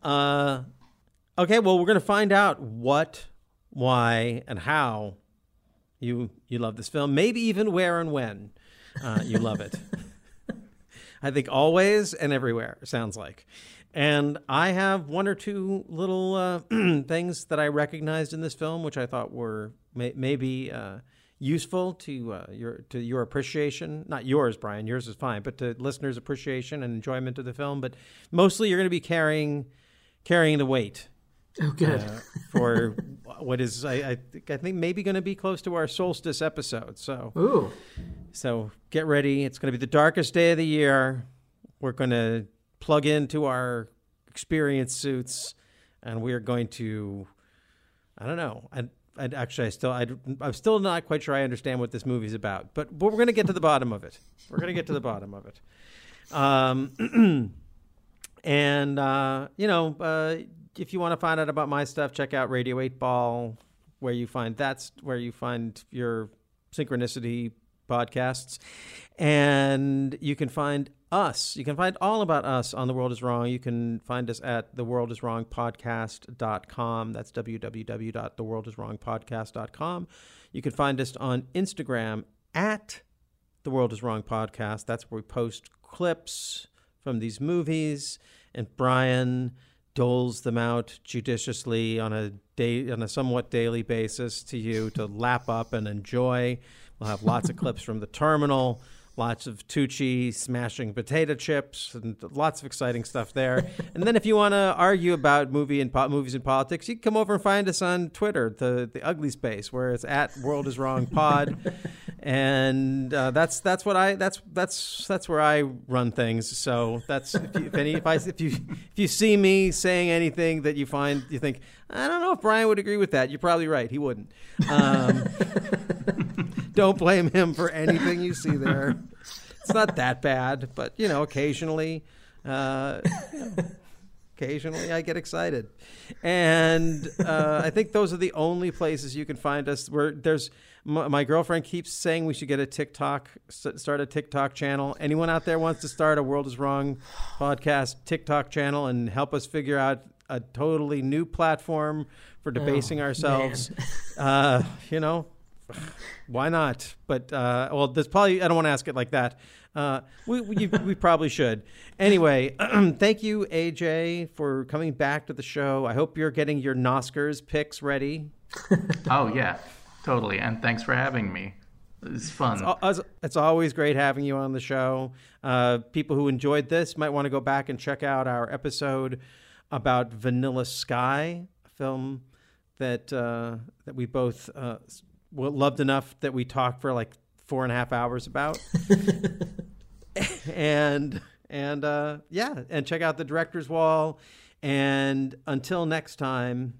Uh, okay, well, we're going to find out what, why, and how you you love this film. Maybe even where and when uh, you love it. I think always and everywhere sounds like. And I have one or two little uh, things that I recognized in this film, which I thought were may- maybe uh, useful to uh, your to your appreciation. Not yours, Bryan. Yours is fine, but to listeners' appreciation and enjoyment of the film. But mostly, you're going to be carrying carrying the weight. Oh, good. uh, for what is I, I think I think maybe going to be close to our solstice episode. So, Ooh. so get ready. It's going to be the darkest day of the year. We're going to plug into our experience suits, and we are going to. I don't know. I, I actually, I still, I, I'm still not quite sure I understand what this movie's about, but but we're going to get to the bottom of it. We're going to get to the bottom of it. Um, and uh, you know, uh, if you want to find out about my stuff, check out Radio Eight Ball, where you find that's where you find your synchronicity podcasts, and you can find us. You can find all about us on The World Is Wrong. You can find us at theworldiswrongpodcast.com. That's www.theworldiswrongpodcast.com. You can find us on Instagram at The World Is Wrong Podcast. That's where we post clips from these movies, and Bryan doles them out judiciously on a day on a somewhat daily basis to you to lap up and enjoy. We'll have lots of clips from the terminal, lots of Tucci smashing potato chips, and lots of exciting stuff there. and then if you want to argue about movie and po- movies and politics, you can come over and find us on Twitter, the the ugly space, where it's at World Is Wrong Pod. and uh, that's that's what I that's that's that's where I run things. So that's if, you, if any if I if you if you see me saying anything that you find you think I don't know if Bryan would agree with that, you're probably right. He wouldn't. Um, don't blame him for anything you see there. It's not that bad, but you know, occasionally. Uh, occasionally I get excited. And uh, I think those are the only places you can find us. Where there's my, my girlfriend keeps saying we should get a TikTok, start a TikTok channel. Anyone out there wants to start a World Is Wrong podcast TikTok channel and help us figure out a totally new platform for debasing Oh, ourselves? Uh, you know, why not? But uh, well, there's probably I don't want to ask it like that. Uh, we we, we probably should. Anyway, thank you AJ for coming back to the show. I hope you're getting your Oscars picks ready. Oh yeah, totally. And thanks for having me. It's fun. It's, it's- always great having you on the show. Uh, people who enjoyed this might want to go back and check out our episode about Vanilla Sky, a film that uh, that we both uh, loved enough that we talked for like four and a half hours about. and and uh, yeah, and check out the director's wall. And until next time,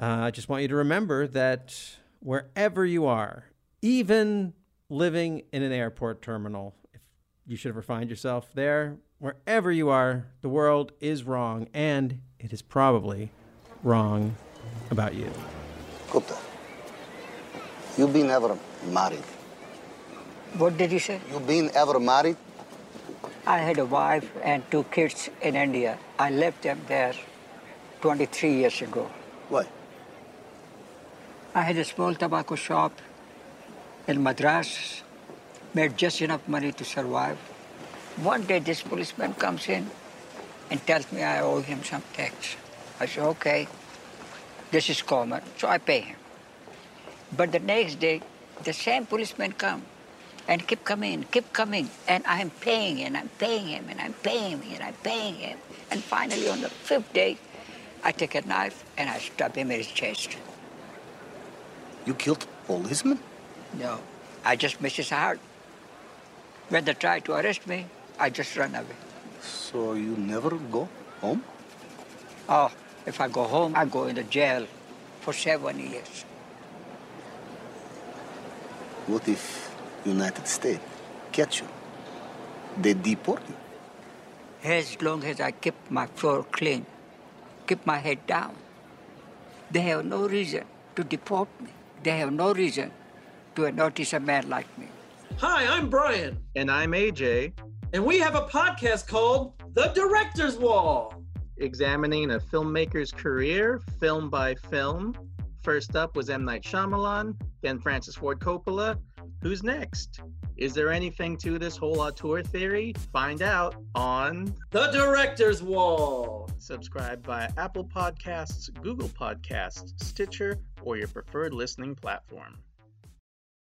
uh, I just want you to remember that wherever you are, even living in an airport terminal, if you should ever find yourself there, wherever you are, the world is wrong, and it is probably wrong about you. Gupta, you been ever married? What did you say? You been ever married? I had a wife and two kids in India. I left them there 23 years ago. Why? I had a small tobacco shop in Madras, made just enough money to survive. One day, this policeman comes in and tells me I owe him some tax. I say, okay, this is common, so I pay him. But the next day, the same policeman come and keep coming, keep coming, and I'm paying and I'm paying him and I'm paying him and I'm paying him. And finally, on the fifth day, I take a knife and I stab him in his chest. You killed policeman? No, I just miss his heart. When they try to arrest me, I just run away. So you never go home? Oh, if I go home, I go in the jail for seven years. What if United States catch you? They deport you. As long as I keep my floor clean, keep my head down, they have no reason to deport me. They have no reason to notice a man like me. Hi, I'm Bryan. And I'm AJ. And we have a podcast called The Director's Wall. Examining a filmmaker's career, film by film. First up was M. Night Shyamalan, then Francis Ford Coppola. Who's next? Is there anything to this whole auteur theory? Find out on The Director's Wall. Subscribe via Apple Podcasts, Google Podcasts, Stitcher, or your preferred listening platform.